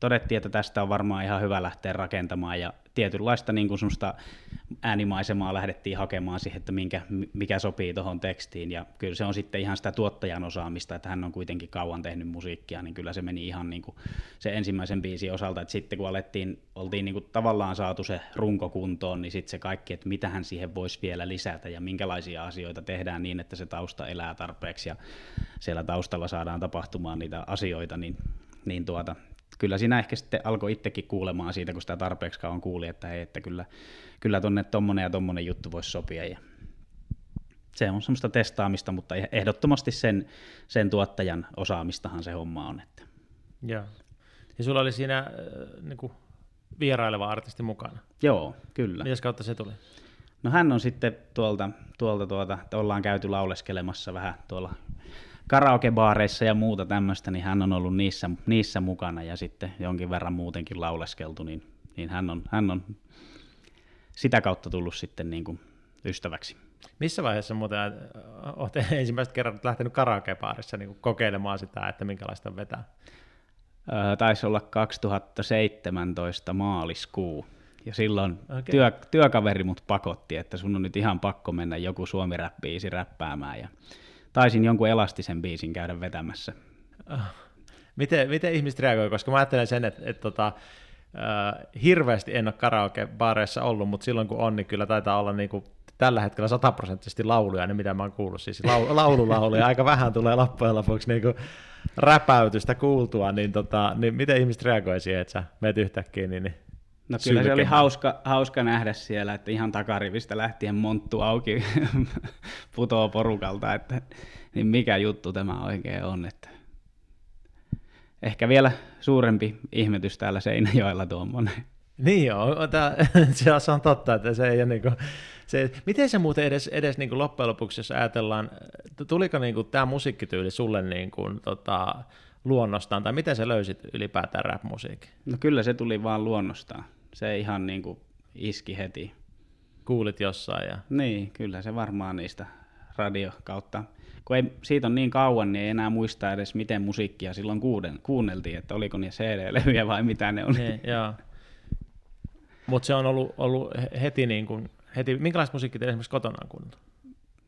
todettiin, että tästä on varmaan ihan hyvä lähteä rakentamaan ja tietynlaista niin kuin äänimaisemaa lähdettiin hakemaan siihen, että minkä, mikä sopii tuohon tekstiin. Ja kyllä se on sitten ihan sitä tuottajan osaamista, että hän on kuitenkin kauan tehnyt musiikkia, niin kyllä se meni ihan niin kuin se ensimmäisen biisin osalta, että sitten kun alettiin, oltiin niin kuin tavallaan saatu se runko kuntoon, niin sitten se kaikki, että mitä hän siihen voisi vielä lisätä ja minkälaisia asioita tehdään niin, että se tausta elää tarpeeksi ja siellä taustalla saadaan tapahtumaan niitä asioita, niin, niin tuota, kyllä siinä ehkä sitten alkoi itsekin kuulemaan siitä, kun sitä tarpeeksi kauan kuuli, että hei, että kyllä, kyllä tuonne tommonen ja tommonen juttu voisi sopia. Ja se on semmoista testaamista, mutta ehdottomasti sen, sen tuottajan osaamistahan se homma on. Että. Ja, ja sulla oli siinä äh, niin kuin vieraileva artisti mukana. Joo, kyllä. Mitäs kautta se tuli? No hän on sitten tuolta, tuolta tuolta, ollaan käyty lauleskelemassa vähän tuolla karaokebaareissa ja muuta tämmöistä, niin hän on ollut niissä, niissä mukana ja sitten jonkin verran muutenkin lauleskeltu, niin, niin hän, on, hän on sitä kautta tullut sitten niin kuin ystäväksi. Missä vaiheessa muuten äh, olette ensimmäistä kerran lähtenyt karaokebaarissa niin kokeilemaan sitä, että minkälaista vetää? Öö, taisi olla 2017 maaliskuu. Ja silloin okay. työ, työkaveri mut pakotti, että sun on nyt ihan pakko mennä joku suomi-räppiisi räppäämään. Ja taisin jonkun elastisen biisin käydä vetämässä. Ah. Miten, miten ihmiset reagoivat, koska mä ajattelen sen, että, että, että, tota, äh, hirveästi en ole karaoke-baareissa ollut, mutta silloin kun on, niin kyllä taitaa olla niin kuin tällä hetkellä sataprosenttisesti lauluja, niin mitä mä oon kuullut, siis laulu, laululauluja, aika vähän tulee loppujen lopuksi niin kuin räpäytystä kuultua, niin, tota, niin miten ihmiset reagoivat siihen, että sä meet yhtäkkiä, niin, niin No kyllä se oli hauska, hauska nähdä siellä, että ihan takarivistä lähtien monttu auki putoo porukalta, että niin mikä juttu tämä oikein on. Että ehkä vielä suurempi ihmetys täällä Seinäjoella tuommoinen. Niin joo, tämä, se on totta, että se ei ole niin kuin, se, miten se muuten edes, edes niin kuin loppujen lopuksi, jos ajatellaan, tuliko niin kuin tämä musiikkityyli sulle niin kuin, tota, luonnostaan, tai miten sä löysit ylipäätään rap-musiikin? No kyllä se tuli vaan luonnostaan. Se ihan niin kuin iski heti. Kuulit jossain ja... Niin, kyllä se varmaan niistä radio kautta. Kun ei, siitä on niin kauan, niin ei enää muista edes, miten musiikkia silloin kuuden, kuunneltiin, että oliko ne CD-levyjä vai mitä ne oli. Niin, joo. Mutta se on ollut, ollut heti, niin kuin, heti, minkälaista musiikkia te esimerkiksi kotona on kuunneltu?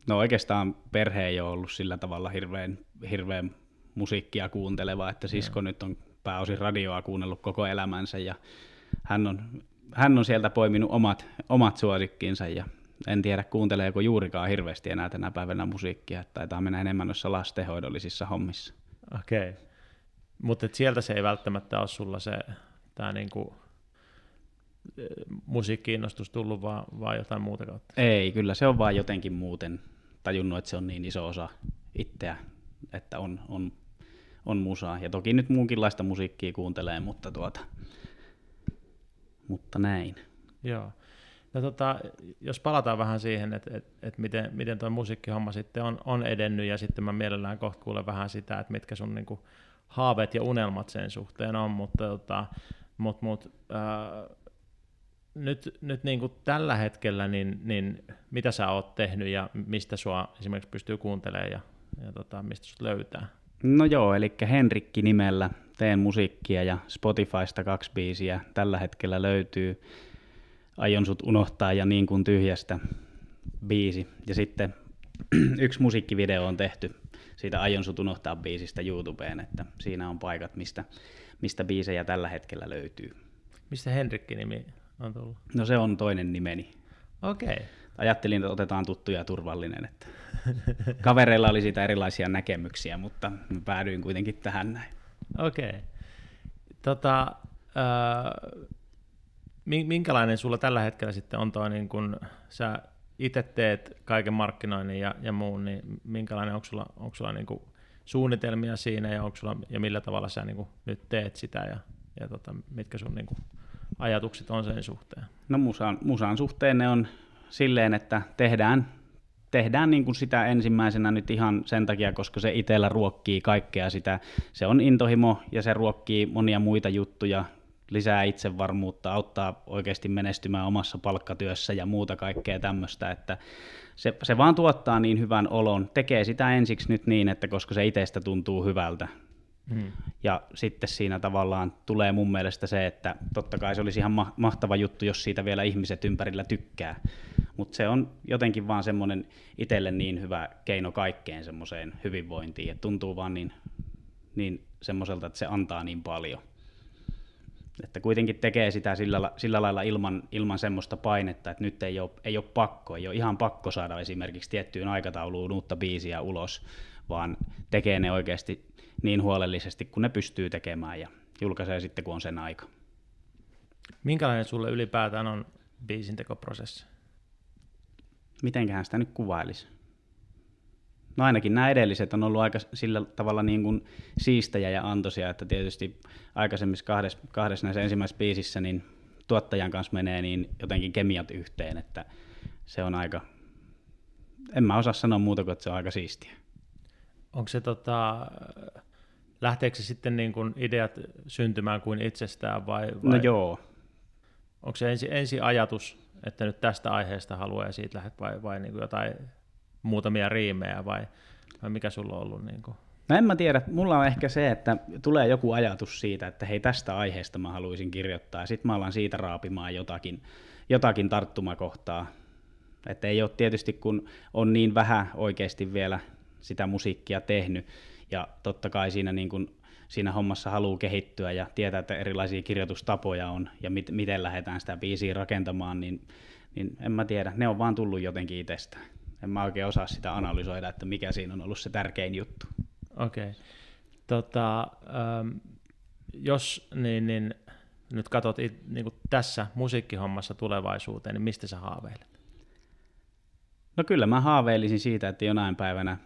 No oikeastaan perhe ei ole ollut sillä tavalla hirveän, hirveän musiikkia kuunteleva, että sisko nyt on pääosin radioa kuunnellut koko elämänsä ja hän on, hän on sieltä poiminut omat, omat suosikkinsa ja en tiedä kuunteleeko juurikaan hirveästi enää tänä päivänä musiikkia, että taitaa mennä enemmän noissa lastenhoidollisissa hommissa. Okei, okay. mutta sieltä se ei välttämättä ole sulla se tämä niinku, musiikkiinnostus tullut, vaan, vaan jotain muuta kautta? Ei, kyllä se on vaan jotenkin muuten tajunnut, että se on niin iso osa itseä, että on, on, on musaa. Ja toki nyt muunkinlaista musiikkia kuuntelee, mutta, tuota, mutta näin. Joo. No tota, jos palataan vähän siihen, että et, et miten, miten tuo musiikkihomma sitten on, on edennyt, ja sitten mä mielellään kohta kuulen vähän sitä, että mitkä sun niinku, haaveet ja unelmat sen suhteen on, mutta tota, mut, mut, äh, nyt, nyt niin kuin tällä hetkellä, niin, niin mitä sä oot tehnyt ja mistä sua esimerkiksi pystyy kuuntelemaan ja, ja tota, mistä sut löytää? No joo, eli Henrikki nimellä teen musiikkia ja Spotifysta kaksi biisiä tällä hetkellä löytyy. Aion sut unohtaa ja niin kuin tyhjästä biisi. Ja sitten yksi musiikkivideo on tehty siitä Aion sut unohtaa biisistä YouTubeen, että siinä on paikat, mistä, mistä biisejä tällä hetkellä löytyy. Mistä Henrikki-nimi on tullut? No se on toinen nimeni. Okei. Okay. Ajattelin, että otetaan tuttu ja turvallinen. Että kavereilla oli siitä erilaisia näkemyksiä, mutta päädyin kuitenkin tähän näin. Okei. Okay. Tota, äh, minkälainen sulla tällä hetkellä sitten on tuo, niin kun sä itse teet kaiken markkinoinnin ja, ja muun, niin minkälainen, onko sulla, onko sulla niin suunnitelmia siinä ja, sulla, ja millä tavalla sä niin nyt teet sitä ja, ja tota, mitkä sun niin ajatukset on sen suhteen? No musan, musan suhteen ne on silleen, että tehdään, tehdään niin kuin sitä ensimmäisenä nyt ihan sen takia, koska se itsellä ruokkii kaikkea sitä. Se on intohimo ja se ruokkii monia muita juttuja, lisää itsevarmuutta, auttaa oikeasti menestymään omassa palkkatyössä ja muuta kaikkea tämmöistä, että se, se vaan tuottaa niin hyvän olon, tekee sitä ensiksi nyt niin, että koska se itsestä tuntuu hyvältä, Hmm. Ja sitten siinä tavallaan tulee mun mielestä se, että totta kai se olisi ihan ma- mahtava juttu, jos siitä vielä ihmiset ympärillä tykkää. Mutta se on jotenkin vaan semmoinen itselle niin hyvä keino kaikkeen semmoiseen hyvinvointiin, että tuntuu vaan niin, niin semmoiselta, että se antaa niin paljon. Että kuitenkin tekee sitä sillä, sillä lailla ilman, ilman semmoista painetta, että nyt ei ole, ei ole pakko, ei ole ihan pakko saada esimerkiksi tiettyyn aikatauluun uutta biisiä ulos, vaan tekee ne oikeasti niin huolellisesti kuin ne pystyy tekemään ja julkaisee sitten, kun on sen aika. Minkälainen sulle ylipäätään on biisintekoprosessi? Mitenköhän sitä nyt kuvailisi? No ainakin nämä edelliset on ollut aika sillä tavalla niin kuin siistejä ja antoisia, että tietysti aikaisemmissa kahdessa, kahdessa näissä ensimmäisessä biisissä niin tuottajan kanssa menee niin jotenkin kemiat yhteen, että se on aika, en mä osaa sanoa muuta kuin, että se on aika siistiä. Onko se tota, lähteekö se sitten niin kuin ideat syntymään kuin itsestään vai, vai no joo. Onko se ensi, ensi ajatus, että nyt tästä aiheesta haluaa ja siitä lähdet vai, vai niin kuin jotain muutamia riimejä vai, vai mikä sulla on ollut? Niin kuin? No en mä tiedä, mulla on ehkä se, että tulee joku ajatus siitä, että hei tästä aiheesta mä haluaisin kirjoittaa ja sitten mä alan siitä raapimaan jotakin, jotakin tarttumakohtaa. Että ei ole tietysti, kun on niin vähän oikeasti vielä sitä musiikkia tehnyt, ja totta kai siinä niin kuin siinä hommassa haluaa kehittyä ja tietää, että erilaisia kirjoitustapoja on ja mit, miten lähdetään sitä biisiä rakentamaan, niin, niin en mä tiedä, ne on vaan tullut jotenkin itsestään. En mä oikein osaa sitä analysoida, että mikä siinä on ollut se tärkein juttu. Okei. Okay. Tota, ähm, jos niin, niin, nyt katsot it, niin kuin tässä musiikkihommassa tulevaisuuteen, niin mistä sä haaveilet? No kyllä mä haaveilisin siitä, että jonain päivänä,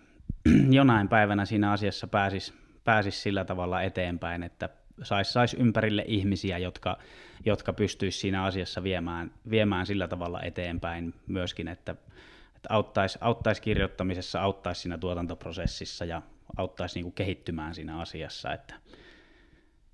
jonain päivänä siinä asiassa pääsis, pääsis sillä tavalla eteenpäin, että saisi sais ympärille ihmisiä, jotka, jotka pystyisi siinä asiassa viemään, viemään sillä tavalla eteenpäin myöskin, että, että auttaisi, auttaisi kirjoittamisessa, auttaisi siinä tuotantoprosessissa ja auttaisi niin kuin kehittymään siinä asiassa. Että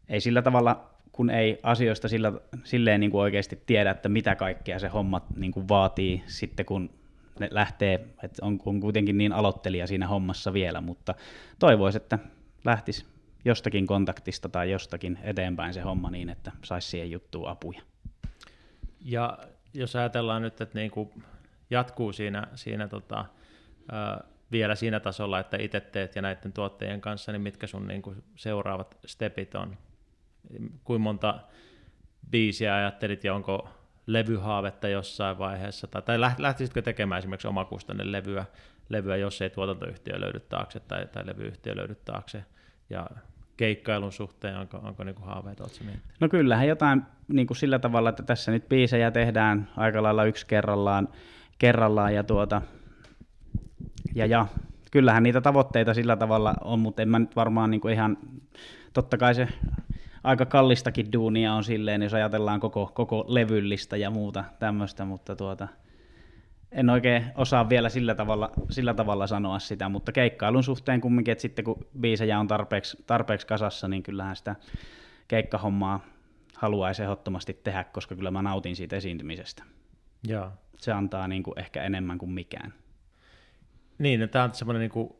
ei sillä tavalla, kun ei asioista sillä, silleen niin kuin oikeasti tiedä, että mitä kaikkea se homma niin kuin vaatii sitten, kun ne lähtee, että on, on kuitenkin niin aloittelija siinä hommassa vielä, mutta toivoisi, että lähtisi jostakin kontaktista tai jostakin eteenpäin se homma niin, että saisi siihen juttuun apuja. Ja jos ajatellaan nyt, että niin kuin jatkuu siinä, siinä tota, ää, vielä siinä tasolla, että itse teet ja näiden tuottajien kanssa, niin mitkä sun niin kuin seuraavat stepit on? Kuinka monta biisiä ajattelit ja onko levyhaavetta jossain vaiheessa, tai, tai lähtisitkö tekemään esimerkiksi omakustanne levyä, levyä, jos ei tuotantoyhtiö löydy taakse tai, tai levyyhtiö löydy taakse, ja keikkailun suhteen, onko, onko niin haaveita, oletko No kyllähän jotain niin kuin sillä tavalla, että tässä nyt biisejä tehdään aika lailla yksi kerrallaan, kerrallaan ja, tuota, ja, ja kyllähän niitä tavoitteita sillä tavalla on, mutta en mä nyt varmaan niin kuin ihan, totta kai se aika kallistakin duunia on silleen, jos ajatellaan koko, koko levyllistä ja muuta tämmöistä, mutta tuota, en oikein osaa vielä sillä tavalla, sillä tavalla sanoa sitä, mutta keikkailun suhteen kumminkin, että sitten kun biisejä on tarpeeksi, tarpeeksi kasassa, niin kyllähän sitä keikkahommaa haluaisi ehdottomasti tehdä, koska kyllä mä nautin siitä esiintymisestä. Joo. Se antaa niin kuin ehkä enemmän kuin mikään. Niin, no tämä on semmoinen niin kuin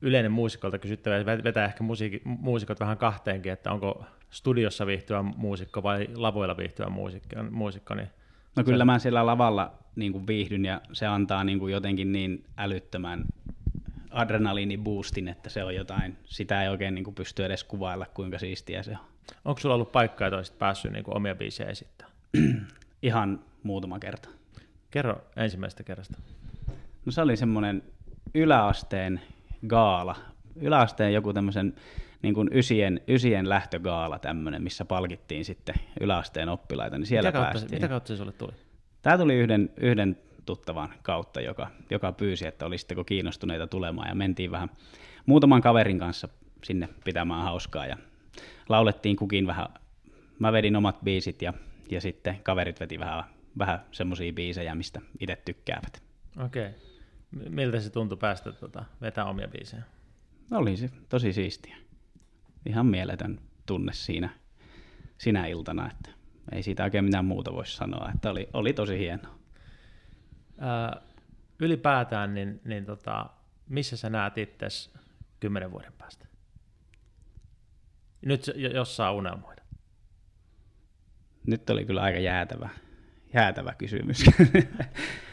yleinen muusikolta kysyttävä, ja vetää ehkä musiik- muusikot vähän kahteenkin, että onko studiossa viihtyvä muusikko vai lavoilla viihtyvä muusikko, muusikko niin No kyllä mä siellä lavalla niin kuin viihdyn ja se antaa niin kuin jotenkin niin älyttömän adrenaliiniboostin, että se on jotain, sitä ei oikein niin kuin pysty edes kuvailla, kuinka siistiä se on. Onko sulla ollut paikkaa, että olisit päässyt niin kuin omia biisejä esittämään? Ihan muutama kerta. Kerro ensimmäisestä kerrasta. No se oli semmoinen yläasteen gaala, yläasteen joku tämmöisen niin kuin ysien, ysien lähtögaala tämmöinen, missä palkittiin sitten yläasteen oppilaita, niin siellä mitä kautta, päästiin. Mitä kautta se sulle tuli? Tämä tuli yhden, yhden tuttavan kautta, joka, joka pyysi, että olisitteko kiinnostuneita tulemaan, ja mentiin vähän muutaman kaverin kanssa sinne pitämään hauskaa, ja laulettiin kukin vähän, mä vedin omat biisit, ja, ja sitten kaverit veti vähän, vähän semmoisia biisejä, mistä itse tykkäävät. Okei. Okay. Miltä se tuntui päästä tota, vetää omia biisejä? Oli se tosi siistiä. Ihan mieletön tunne siinä, sinä iltana, että ei siitä oikein mitään muuta voisi sanoa, että oli, oli tosi hienoa. Ää, ylipäätään, niin, niin tota, missä sä näet itse kymmenen vuoden päästä? Nyt jos saa unelmoida. Nyt oli kyllä aika jäätävä, jäätävä kysymys.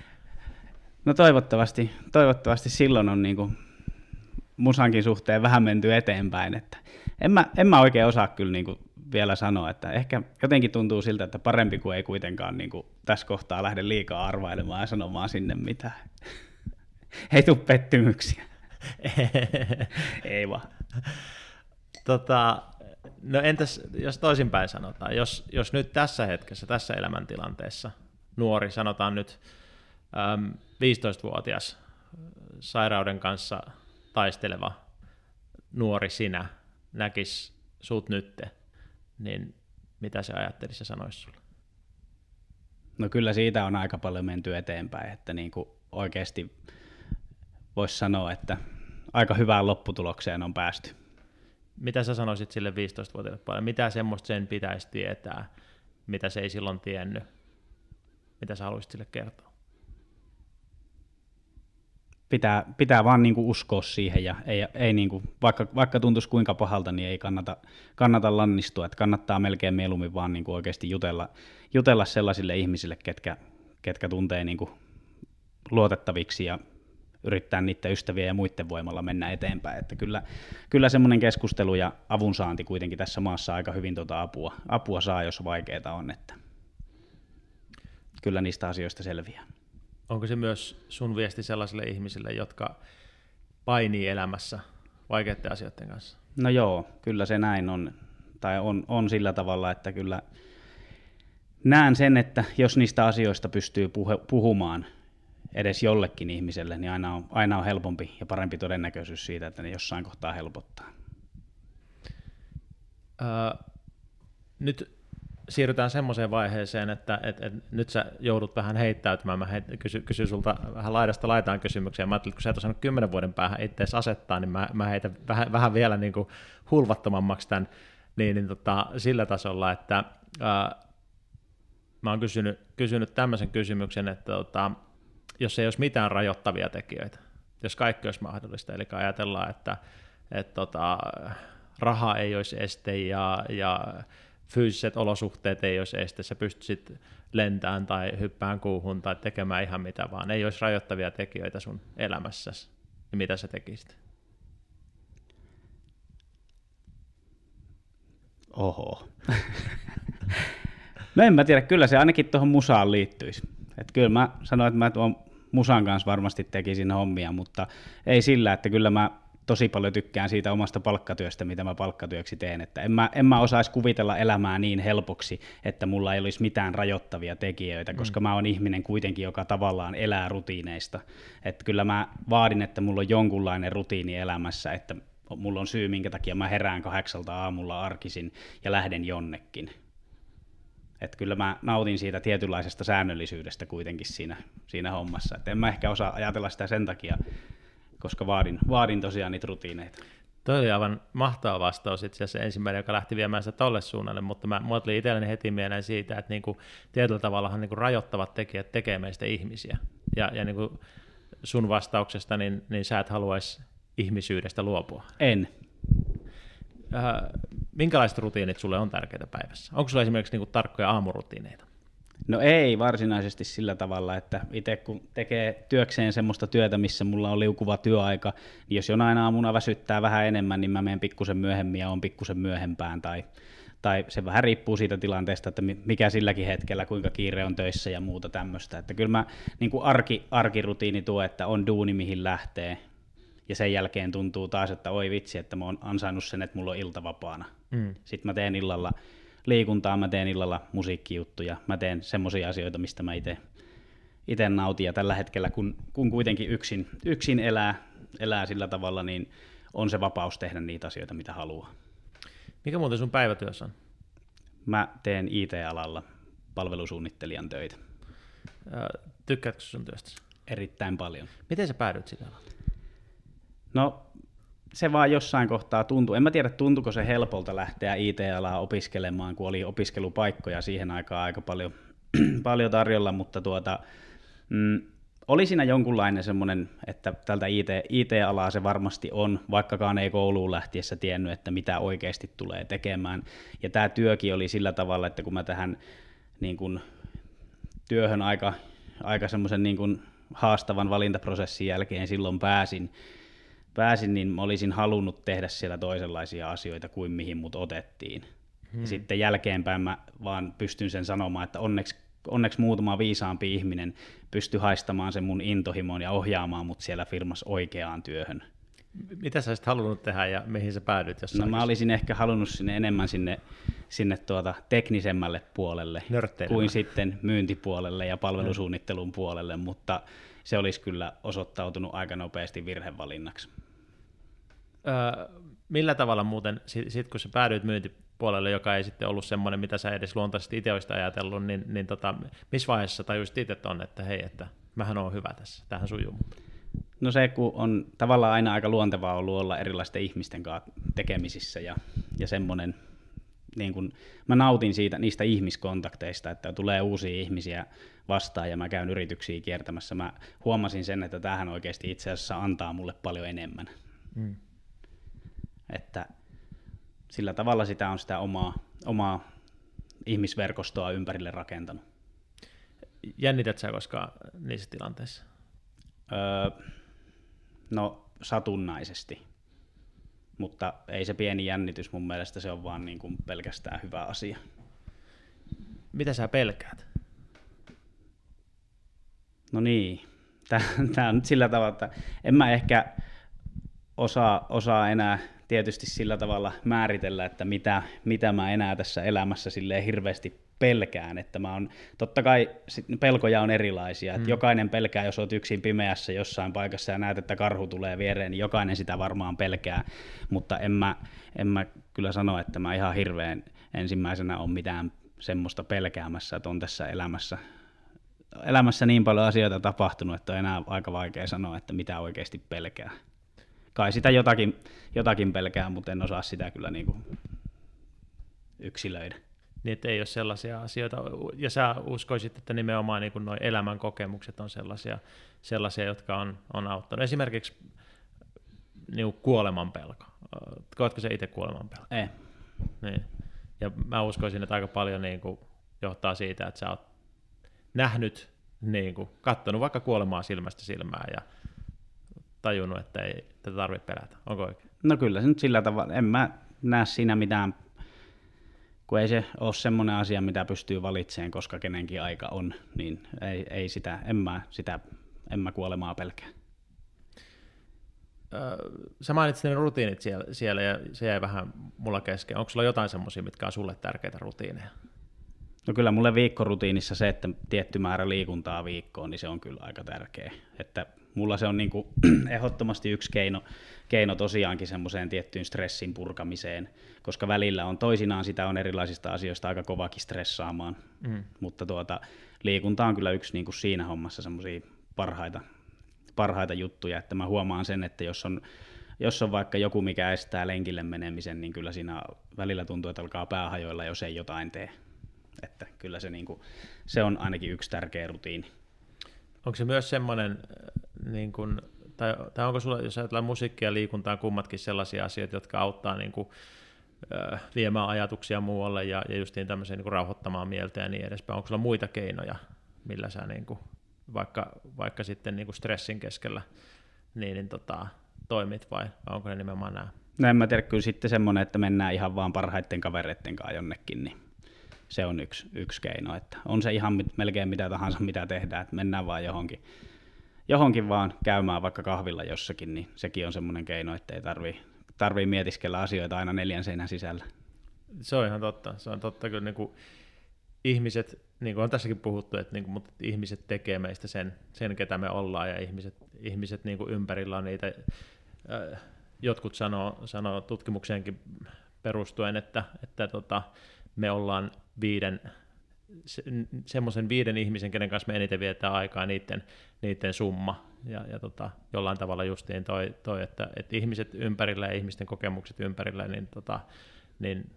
No toivottavasti, toivottavasti silloin on niinku musankin suhteen vähän menty eteenpäin. Että en, mä, en mä oikein osaa kyllä niinku vielä sanoa, että ehkä jotenkin tuntuu siltä, että parempi kuin ei kuitenkaan niinku tässä kohtaa lähde liikaa arvailemaan ja sanomaan sinne mitään. ei tule pettymyksiä. ei vaan. Tota, no entäs jos toisinpäin sanotaan, jos, jos nyt tässä hetkessä, tässä elämäntilanteessa nuori, sanotaan nyt 15-vuotias sairauden kanssa taisteleva nuori sinä näkisi sut nytte, niin mitä se ajattelisi ja sanoisi sulle? No kyllä siitä on aika paljon menty eteenpäin, että niin kuin oikeasti voisi sanoa, että aika hyvään lopputulokseen on päästy. Mitä sä sanoisit sille 15-vuotiaalle paljon? Mitä semmoista sen pitäisi tietää, mitä se ei silloin tiennyt? Mitä sä haluaisit sille kertoa? Pitää, pitää vaan niin kuin uskoa siihen ja ei, ei niin kuin, vaikka, vaikka tuntuisi kuinka pahalta, niin ei kannata, kannata lannistua, että kannattaa melkein mieluummin vaan niin kuin oikeasti jutella, jutella sellaisille ihmisille, ketkä, ketkä tuntee niin kuin luotettaviksi ja yrittää niiden ystävien ja muiden voimalla mennä eteenpäin. Että kyllä, kyllä semmoinen keskustelu ja avunsaanti kuitenkin tässä maassa aika hyvin tuota apua, apua saa, jos vaikeaa on, että kyllä niistä asioista selviää. Onko se myös sun viesti sellaisille ihmisille, jotka painii elämässä vaikeiden asioiden kanssa? No joo, kyllä se näin on. Tai on, on sillä tavalla, että kyllä näen sen, että jos niistä asioista pystyy puhe, puhumaan edes jollekin ihmiselle, niin aina on, aina on helpompi ja parempi todennäköisyys siitä, että ne jossain kohtaa helpottaa. Öö, nyt siirrytään semmoiseen vaiheeseen, että et, et, nyt sä joudut vähän heittäytymään. Mä heit, kysy, kysy sulta vähän laidasta laitaan kysymyksiä. Mä ajattelin, että kun sä et osannut kymmenen vuoden päähän itseäsi asettaa, niin mä, mä heitän vähän, vähän vielä niin kuin hulvattomammaksi tämän niin, niin tota, sillä tasolla, että ää, mä oon kysynyt, kysynyt tämmöisen kysymyksen, että tota, jos ei olisi mitään rajoittavia tekijöitä, jos kaikki olisi mahdollista, eli ajatellaan, että et, tota, raha ei olisi este ja, ja fyysiset olosuhteet ei olisi este, sä pystyisit lentämään tai hyppään kuuhun tai tekemään ihan mitä vaan, ei olisi rajoittavia tekijöitä sun elämässäsi, niin mitä sä tekisit? Oho. no en mä tiedä, kyllä se ainakin tuohon musaan liittyisi. Et kyllä mä sanoin, että mä tuon musan kanssa varmasti tekisin hommia, mutta ei sillä, että kyllä mä tosi paljon tykkään siitä omasta palkkatyöstä, mitä mä palkkatyöksi teen. Että en, mä, en mä osaisi kuvitella elämää niin helpoksi, että mulla ei olisi mitään rajoittavia tekijöitä, mm. koska mm. mä oon ihminen kuitenkin, joka tavallaan elää rutiineista. Että kyllä mä vaadin, että mulla on jonkunlainen rutiini elämässä, että mulla on syy, minkä takia mä herään kahdeksalta aamulla arkisin ja lähden jonnekin. Että kyllä mä nautin siitä tietynlaisesta säännöllisyydestä kuitenkin siinä, siinä hommassa. Et en mä ehkä osaa ajatella sitä sen takia, koska vaadin, vaadin tosiaan niitä rutiineita. Toi oli aivan mahtava vastaus itse asiassa ensimmäinen, joka lähti viemään sitä tolle suunnalle, mutta mä muotlin itselleni heti mieleen siitä, että niinku, tietyllä tavallahan niinku rajoittavat tekijät tekee meistä ihmisiä. Ja, ja niinku sun vastauksesta, niin, niin sä et haluaisi ihmisyydestä luopua. En. Äh, minkälaiset rutiinit sulle on tärkeitä päivässä? Onko sulla esimerkiksi niinku tarkkoja aamurutiineita? No ei varsinaisesti sillä tavalla, että itse kun tekee työkseen semmoista työtä, missä mulla on liukuva työaika, niin jos jonain aamuna väsyttää vähän enemmän, niin mä menen pikkusen myöhemmin ja on pikkusen myöhempään tai, tai se vähän riippuu siitä tilanteesta, että mikä silläkin hetkellä, kuinka kiire on töissä ja muuta tämmöistä. Että kyllä mä niin kuin arki, arkirutiini tuo, että on duuni mihin lähtee, ja sen jälkeen tuntuu taas, että oi vitsi, että mä oon ansainnut sen, että mulla on ilta vapaana. Mm. Sitten mä teen illalla liikuntaa, mä teen illalla musiikkijuttuja, mä teen semmoisia asioita, mistä mä itse nautin, ja tällä hetkellä, kun, kun kuitenkin yksin, yksin elää, elää sillä tavalla, niin on se vapaus tehdä niitä asioita, mitä haluaa. Mikä muuten sun päivätyössä on? Mä teen IT-alalla palvelusuunnittelijan töitä. Tykkäätkö sun työstä? Erittäin paljon. Miten sä päädyit sillä alalla? No se vaan jossain kohtaa tuntuu. En mä tiedä, tuntuko se helpolta lähteä IT-alaa opiskelemaan, kun oli opiskelupaikkoja siihen aikaan aika paljon, paljon tarjolla, mutta tuota, mm, oli siinä jonkunlainen semmoinen, että tältä IT, IT-alaa se varmasti on, vaikkakaan ei kouluun lähtiessä tiennyt, että mitä oikeasti tulee tekemään. Ja tämä työkin oli sillä tavalla, että kun mä tähän niin kun, työhön aika, aika semmoisen niin haastavan valintaprosessin jälkeen silloin pääsin, pääsin, niin mä olisin halunnut tehdä siellä toisenlaisia asioita kuin mihin mut otettiin. Hmm. Ja sitten jälkeenpäin mä vaan pystyn sen sanomaan, että onneksi, onneksi muutama viisaampi ihminen pystyi haistamaan sen mun intohimon ja ohjaamaan mut siellä firmassa oikeaan työhön. Mitä sä olisit halunnut tehdä ja mihin sä päädyit? Jos no mä olisin ehkä halunnut sinne enemmän sinne, sinne tuota teknisemmälle puolelle kuin sitten myyntipuolelle ja palvelusuunnittelun puolelle, mutta se olisi kyllä osoittautunut aika nopeasti virhevalinnaksi millä tavalla muuten, sit, sit kun sä päädyit myyntipuolelle, joka ei sitten ollut semmoinen, mitä sä edes luontaisesti itse olisit ajatellut, niin, niin tota, missä vaiheessa tajusit itse on, että hei, että mähän on hyvä tässä, tähän sujuu. No se, kun on tavallaan aina aika luontevaa ollut olla erilaisten ihmisten kanssa tekemisissä ja, ja semmoinen, niin kun, mä nautin siitä, niistä ihmiskontakteista, että tulee uusia ihmisiä vastaan ja mä käyn yrityksiä kiertämässä. Mä huomasin sen, että tähän oikeasti itse asiassa antaa mulle paljon enemmän. Mm. Että sillä tavalla sitä on sitä omaa, omaa ihmisverkostoa ympärille rakentanut. Jännität sä koskaan niissä tilanteissa? Öö, No satunnaisesti, mutta ei se pieni jännitys mun mielestä, se on vaan niin kuin pelkästään hyvä asia. Mitä sä pelkäät? No niin, tämä on nyt sillä tavalla, että en mä ehkä osaa, osaa enää tietysti sillä tavalla määritellä, että mitä, mitä mä enää tässä elämässä silleen hirveästi pelkään, että mä on, totta kai pelkoja on erilaisia, että mm. jokainen pelkää, jos olet yksin pimeässä jossain paikassa ja näet, että karhu tulee viereen, niin jokainen sitä varmaan pelkää, mutta en mä, en mä kyllä sano, että mä ihan hirveän ensimmäisenä on mitään semmoista pelkäämässä, että on tässä elämässä, elämässä niin paljon asioita tapahtunut, että on enää aika vaikea sanoa, että mitä oikeasti pelkää. Kai sitä jotakin, jotakin pelkää, mutta en osaa sitä kyllä niin kuin yksilöidä niin että ei ole sellaisia asioita. Ja sä uskoisit, että nimenomaan niin nuo elämän kokemukset on sellaisia, sellaisia jotka on, on auttanut. Esimerkiksi niin kuoleman pelko. Koetko se itse kuoleman pelko? Ei. Niin. Ja mä uskoisin, että aika paljon niin kuin johtaa siitä, että sä oot nähnyt, niin kuin, kattonut vaikka kuolemaa silmästä silmään ja tajunnut, että ei tätä tarvitse pelätä. Onko oikein? No kyllä se nyt sillä tavalla. En mä näe siinä mitään kun ei se ole semmoinen asia, mitä pystyy valitsemaan, koska kenenkin aika on, niin ei, ei sitä, en mä, sitä, en mä kuolemaa pelkää. Sä mainitsit ne rutiinit siellä, siellä ja se jäi vähän mulla kesken. Onko sulla jotain semmoisia, mitkä on sulle tärkeitä rutiineja? No kyllä mulle viikkorutiinissa se, että tietty määrä liikuntaa viikkoon, niin se on kyllä aika tärkeä. Että mulla se on niin kuin ehdottomasti yksi keino, keino tosiaankin semmoiseen tiettyyn stressin purkamiseen, koska välillä on toisinaan sitä on erilaisista asioista aika kovakin stressaamaan, mm. mutta tuota, liikunta on kyllä yksi niin kuin siinä hommassa semmoisia parhaita, parhaita juttuja, että mä huomaan sen, että jos on, jos on vaikka joku, mikä estää lenkille menemisen, niin kyllä siinä välillä tuntuu, että alkaa päähajoilla, jos ei jotain tee. Että kyllä se, niin kuin, se on ainakin yksi tärkeä rutiini. Onko se myös semmoinen, niin kuin, tai, tai onko sulla, jos ajatellaan musiikkia ja liikuntaa, kummatkin sellaisia asioita, jotka auttaa niin kuin, äh, viemään ajatuksia muualle ja, ja justiin tämmöiseen niin kuin rauhoittamaan mieltä ja niin edespäin. Onko sulla muita keinoja, millä sä niin kuin, vaikka, vaikka sitten niin kuin stressin keskellä niin, niin tota, toimit vai, vai onko ne nimenomaan nämä? No en mä tiedä, kyllä sitten semmoinen, että mennään ihan vaan parhaiten kavereiden kanssa jonnekin, niin se on yksi, yksi keino. Että on se ihan melkein mitä tahansa, mitä tehdään, että mennään vaan johonkin, johonkin vaan käymään vaikka kahvilla jossakin, niin sekin on semmoinen keino, että ei tarvii, tarvii mietiskellä asioita aina neljän seinän sisällä. Se on ihan totta. Se on totta kyllä niin kuin ihmiset, niin kuin on tässäkin puhuttu, että, niin kuin, mutta ihmiset tekee meistä sen, sen, ketä me ollaan, ja ihmiset, ihmiset niin kuin ympärillä on niitä, äh, jotkut sanoo, sanoo tutkimukseenkin perustuen, että, että tota, me ollaan viiden, se, semmoisen viiden ihmisen, kenen kanssa me eniten vietetään aikaa, niiden, niiden summa. Ja, ja tota, jollain tavalla justiin toi, toi että, että ihmiset ympärillä ja ihmisten kokemukset ympärillä, niin, tota, niin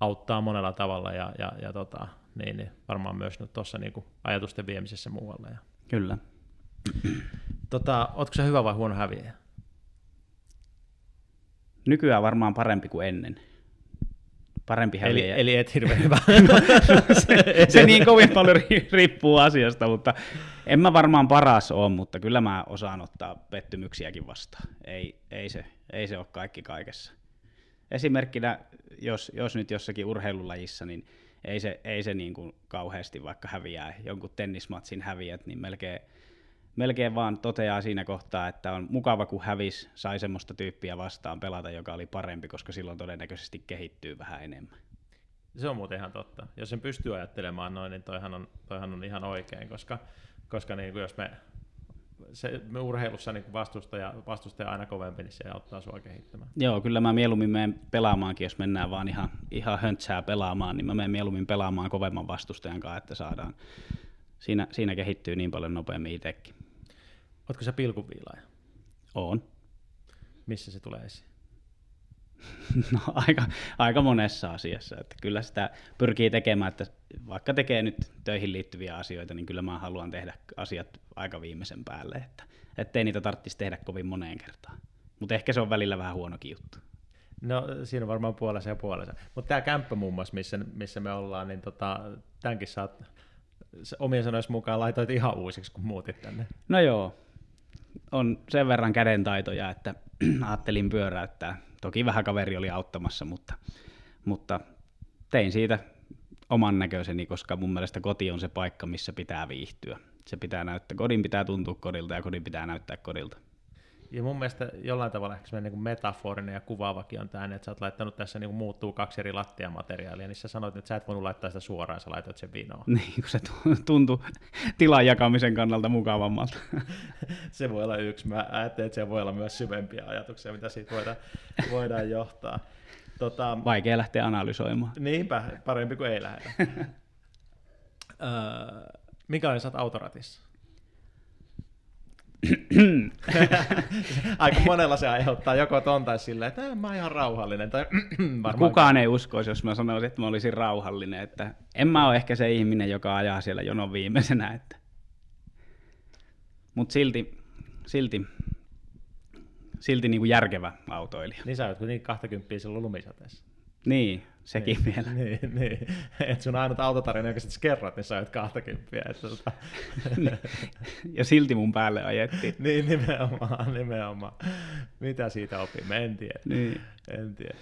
auttaa monella tavalla ja, ja, ja tota, niin, niin varmaan myös nyt tuossa niin ajatusten viemisessä muualle. Ja. Kyllä. Tota, ootko se hyvä vai huono häviäjä? Nykyään varmaan parempi kuin ennen parempi häviäjä. Eli, eli et hirveän hyvä. se, se niin kovin paljon riippuu asiasta, mutta en mä varmaan paras ole, mutta kyllä mä osaan ottaa pettymyksiäkin vastaan. Ei, ei, se, ei se ole kaikki kaikessa. Esimerkkinä, jos, jos nyt jossakin urheilulajissa, niin ei se, ei se niin kuin kauheasti vaikka häviää, jonkun tennismatsin häviät, niin melkein, melkein vaan toteaa siinä kohtaa, että on mukava, kun hävis, sai semmoista tyyppiä vastaan pelata, joka oli parempi, koska silloin todennäköisesti kehittyy vähän enemmän. Se on muuten ihan totta. Jos sen pystyy ajattelemaan noin, niin toihan on, toihan on ihan oikein, koska, koska niin kuin jos me, se, me urheilussa niin vastustaja, vastustaja aina kovempi, niin se auttaa sua kehittämään. Joo, kyllä mä mieluummin menen pelaamaankin, jos mennään vaan ihan, ihan höntsää pelaamaan, niin mä menen mieluummin pelaamaan kovemman vastustajan kanssa, että saadaan, siinä, siinä kehittyy niin paljon nopeammin itsekin. Oletko sä pilkunviilaaja? Oon. Missä se tulee esiin? No aika, aika monessa asiassa. Että kyllä sitä pyrkii tekemään, että vaikka tekee nyt töihin liittyviä asioita, niin kyllä mä haluan tehdä asiat aika viimeisen päälle, että ettei niitä tarvitsisi tehdä kovin moneen kertaan. Mutta ehkä se on välillä vähän huonokin juttu. No siinä on varmaan puolensa ja puolensa. Mutta tämä kämppä muun muassa, missä, missä me ollaan, niin tota, tämänkin saat omien sanoisi mukaan laitoit ihan uusiksi, kun muutit tänne. No joo, on sen verran kädentaitoja, että ajattelin pyöräyttää. Toki vähän kaveri oli auttamassa, mutta, mutta tein siitä oman näköiseni, koska mun mielestä koti on se paikka, missä pitää viihtyä. Se pitää näyttää, kodin pitää tuntua kodilta ja kodin pitää näyttää kodilta. Ja mun mielestä jollain tavalla ehkä niin metaforinen ja kuvaavakin on tämä, että sä oot laittanut tässä niin muuttuu kaksi eri lattiamateriaalia, niin sä sanoit, että sä et voinut laittaa sitä suoraan, sä laitoit sen vinoon. Niin, kun se tuntui tilan jakamisen kannalta mukavammalta. se voi olla yksi. Mä ajattelin, että se voi olla myös syvempiä ajatuksia, mitä siitä voidaan, voidaan johtaa. Tota, Vaikea lähteä analysoimaan. Niinpä, parempi kuin ei lähdetä. öö, mikä oli sä autoratissa? Aika monella se aiheuttaa joko ton tai silleen, että mä oon ihan rauhallinen. Tai varmaan Kukaan ei uskoisi, jos mä sanoisin, että mä olisin rauhallinen. Että en mä ole ehkä se ihminen, joka ajaa siellä jonon viimeisenä. Että. Mutta silti, silti, silti niin kuin järkevä autoilija. Niin sä oot kuitenkin 20 silloin lumisateessa. Niin, sekin niin, vielä. Niin, niin. että sun ainut autotarina, joka sitten kerrot, niin sä oot 20. Että tota... ja silti mun päälle ajettiin. niin, nimenomaan, nimenomaan. Mitä siitä opimme, en tiedä. Niin. En tiedä.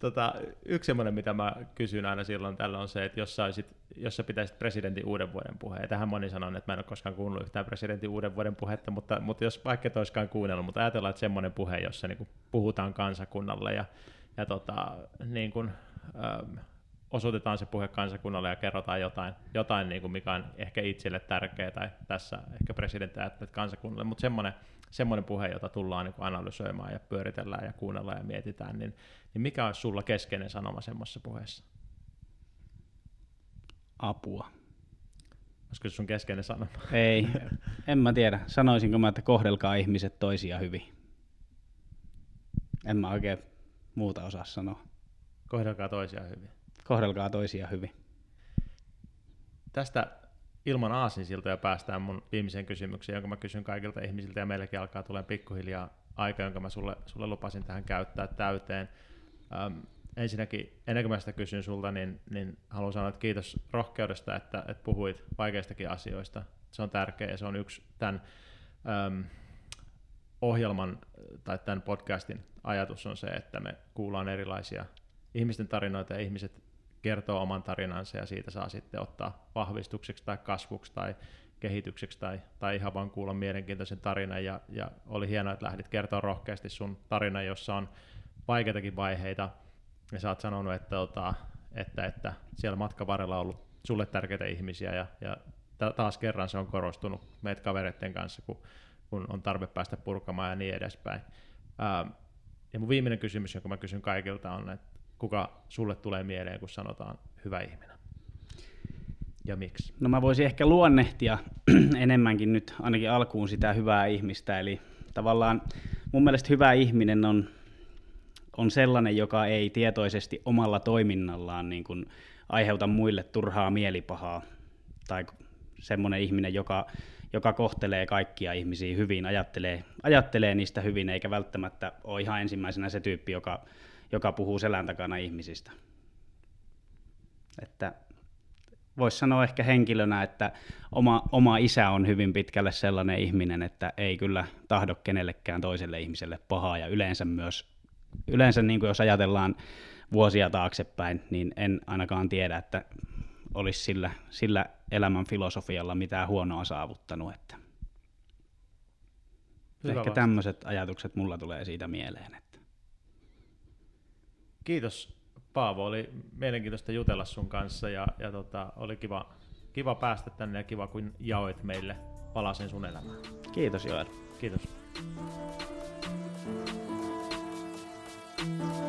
Tota, yksi semmoinen, mitä mä kysyn aina silloin tällä on se, että jos sä, olisit, jos sä pitäisit presidentin uuden vuoden puheen, ja tähän moni sanoo, että mä en ole koskaan kuunnellut yhtään presidentin uuden vuoden puhetta, mutta, mutta jos vaikka et olisikaan kuunnellut, mutta ajatellaan, että semmoinen puhe, jossa niin puhutaan kansakunnalle ja, ja tota, niin kuin, osoitetaan se puhe kansakunnalle ja kerrotaan jotain, jotain niin kuin mikä on ehkä itselle tärkeää, tai tässä ehkä presidentti ajattelee kansakunnalle, mutta semmoinen, semmoinen puhe, jota tullaan niin kuin analysoimaan ja pyöritellään ja kuunnellaan ja mietitään, niin, niin mikä olisi sulla keskeinen sanoma semmoisessa puheessa? Apua. Olisiko se sun keskeinen sanoma? Ei, en mä tiedä. Sanoisinko mä, että kohdelkaa ihmiset toisia hyvin. En mä oikein muuta osaa sanoa. Kohdelkaa toisia hyvin. Kohdelkaa toisia hyvin. Tästä ilman aasinsiltoja päästään mun viimeiseen kysymykseen, jonka mä kysyn kaikilta ihmisiltä, ja meilläkin alkaa tulee pikkuhiljaa aika, jonka mä sulle, sulle lupasin tähän käyttää täyteen. Ähm, ensinnäkin, ennen kuin mä sitä kysyn sulta, niin, niin haluan sanoa, että kiitos rohkeudesta, että, että puhuit vaikeistakin asioista. Se on tärkeä ja se on yksi tämän ähm, ohjelman tai tämän podcastin ajatus on se, että me kuullaan erilaisia ihmisten tarinoita ja ihmiset kertoo oman tarinansa ja siitä saa sitten ottaa vahvistukseksi tai kasvuksi tai kehitykseksi tai, tai ihan vaan kuulla mielenkiintoisen tarinan ja, ja oli hienoa, että lähdit kertoa rohkeasti sun tarina, jossa on vaikeitakin vaiheita ja sä oot sanonut, että, että, että, että siellä matkan varrella on ollut sulle tärkeitä ihmisiä ja, ja taas kerran se on korostunut meitä kavereiden kanssa, kun, kun on tarve päästä purkamaan ja niin edespäin. Ää, ja mun viimeinen kysymys, jonka mä kysyn kaikilta on, että kuka sulle tulee mieleen, kun sanotaan hyvä ihminen? Ja miksi? No mä voisin ehkä luonnehtia enemmänkin nyt ainakin alkuun sitä hyvää ihmistä, eli tavallaan mun mielestä hyvä ihminen on, on sellainen, joka ei tietoisesti omalla toiminnallaan niin kuin aiheuta muille turhaa mielipahaa, tai semmoinen ihminen, joka, joka kohtelee kaikkia ihmisiä hyvin, ajattelee, ajattelee niistä hyvin, eikä välttämättä ole ihan ensimmäisenä se tyyppi, joka joka puhuu selän takana ihmisistä. Että voisi sanoa ehkä henkilönä, että oma, oma isä on hyvin pitkälle sellainen ihminen, että ei kyllä tahdo kenellekään toiselle ihmiselle pahaa ja yleensä myös, yleensä niin kuin jos ajatellaan vuosia taaksepäin, niin en ainakaan tiedä, että olisi sillä, sillä elämän filosofialla mitään huonoa saavuttanut. Että ehkä tämmöiset ajatukset mulla tulee siitä mieleen kiitos Paavo, oli mielenkiintoista jutella sun kanssa ja, ja tota, oli kiva, kiva päästä tänne ja kiva kun jaoit meille palasen sun elämään. Kiitos Joel. Kiitos. thank you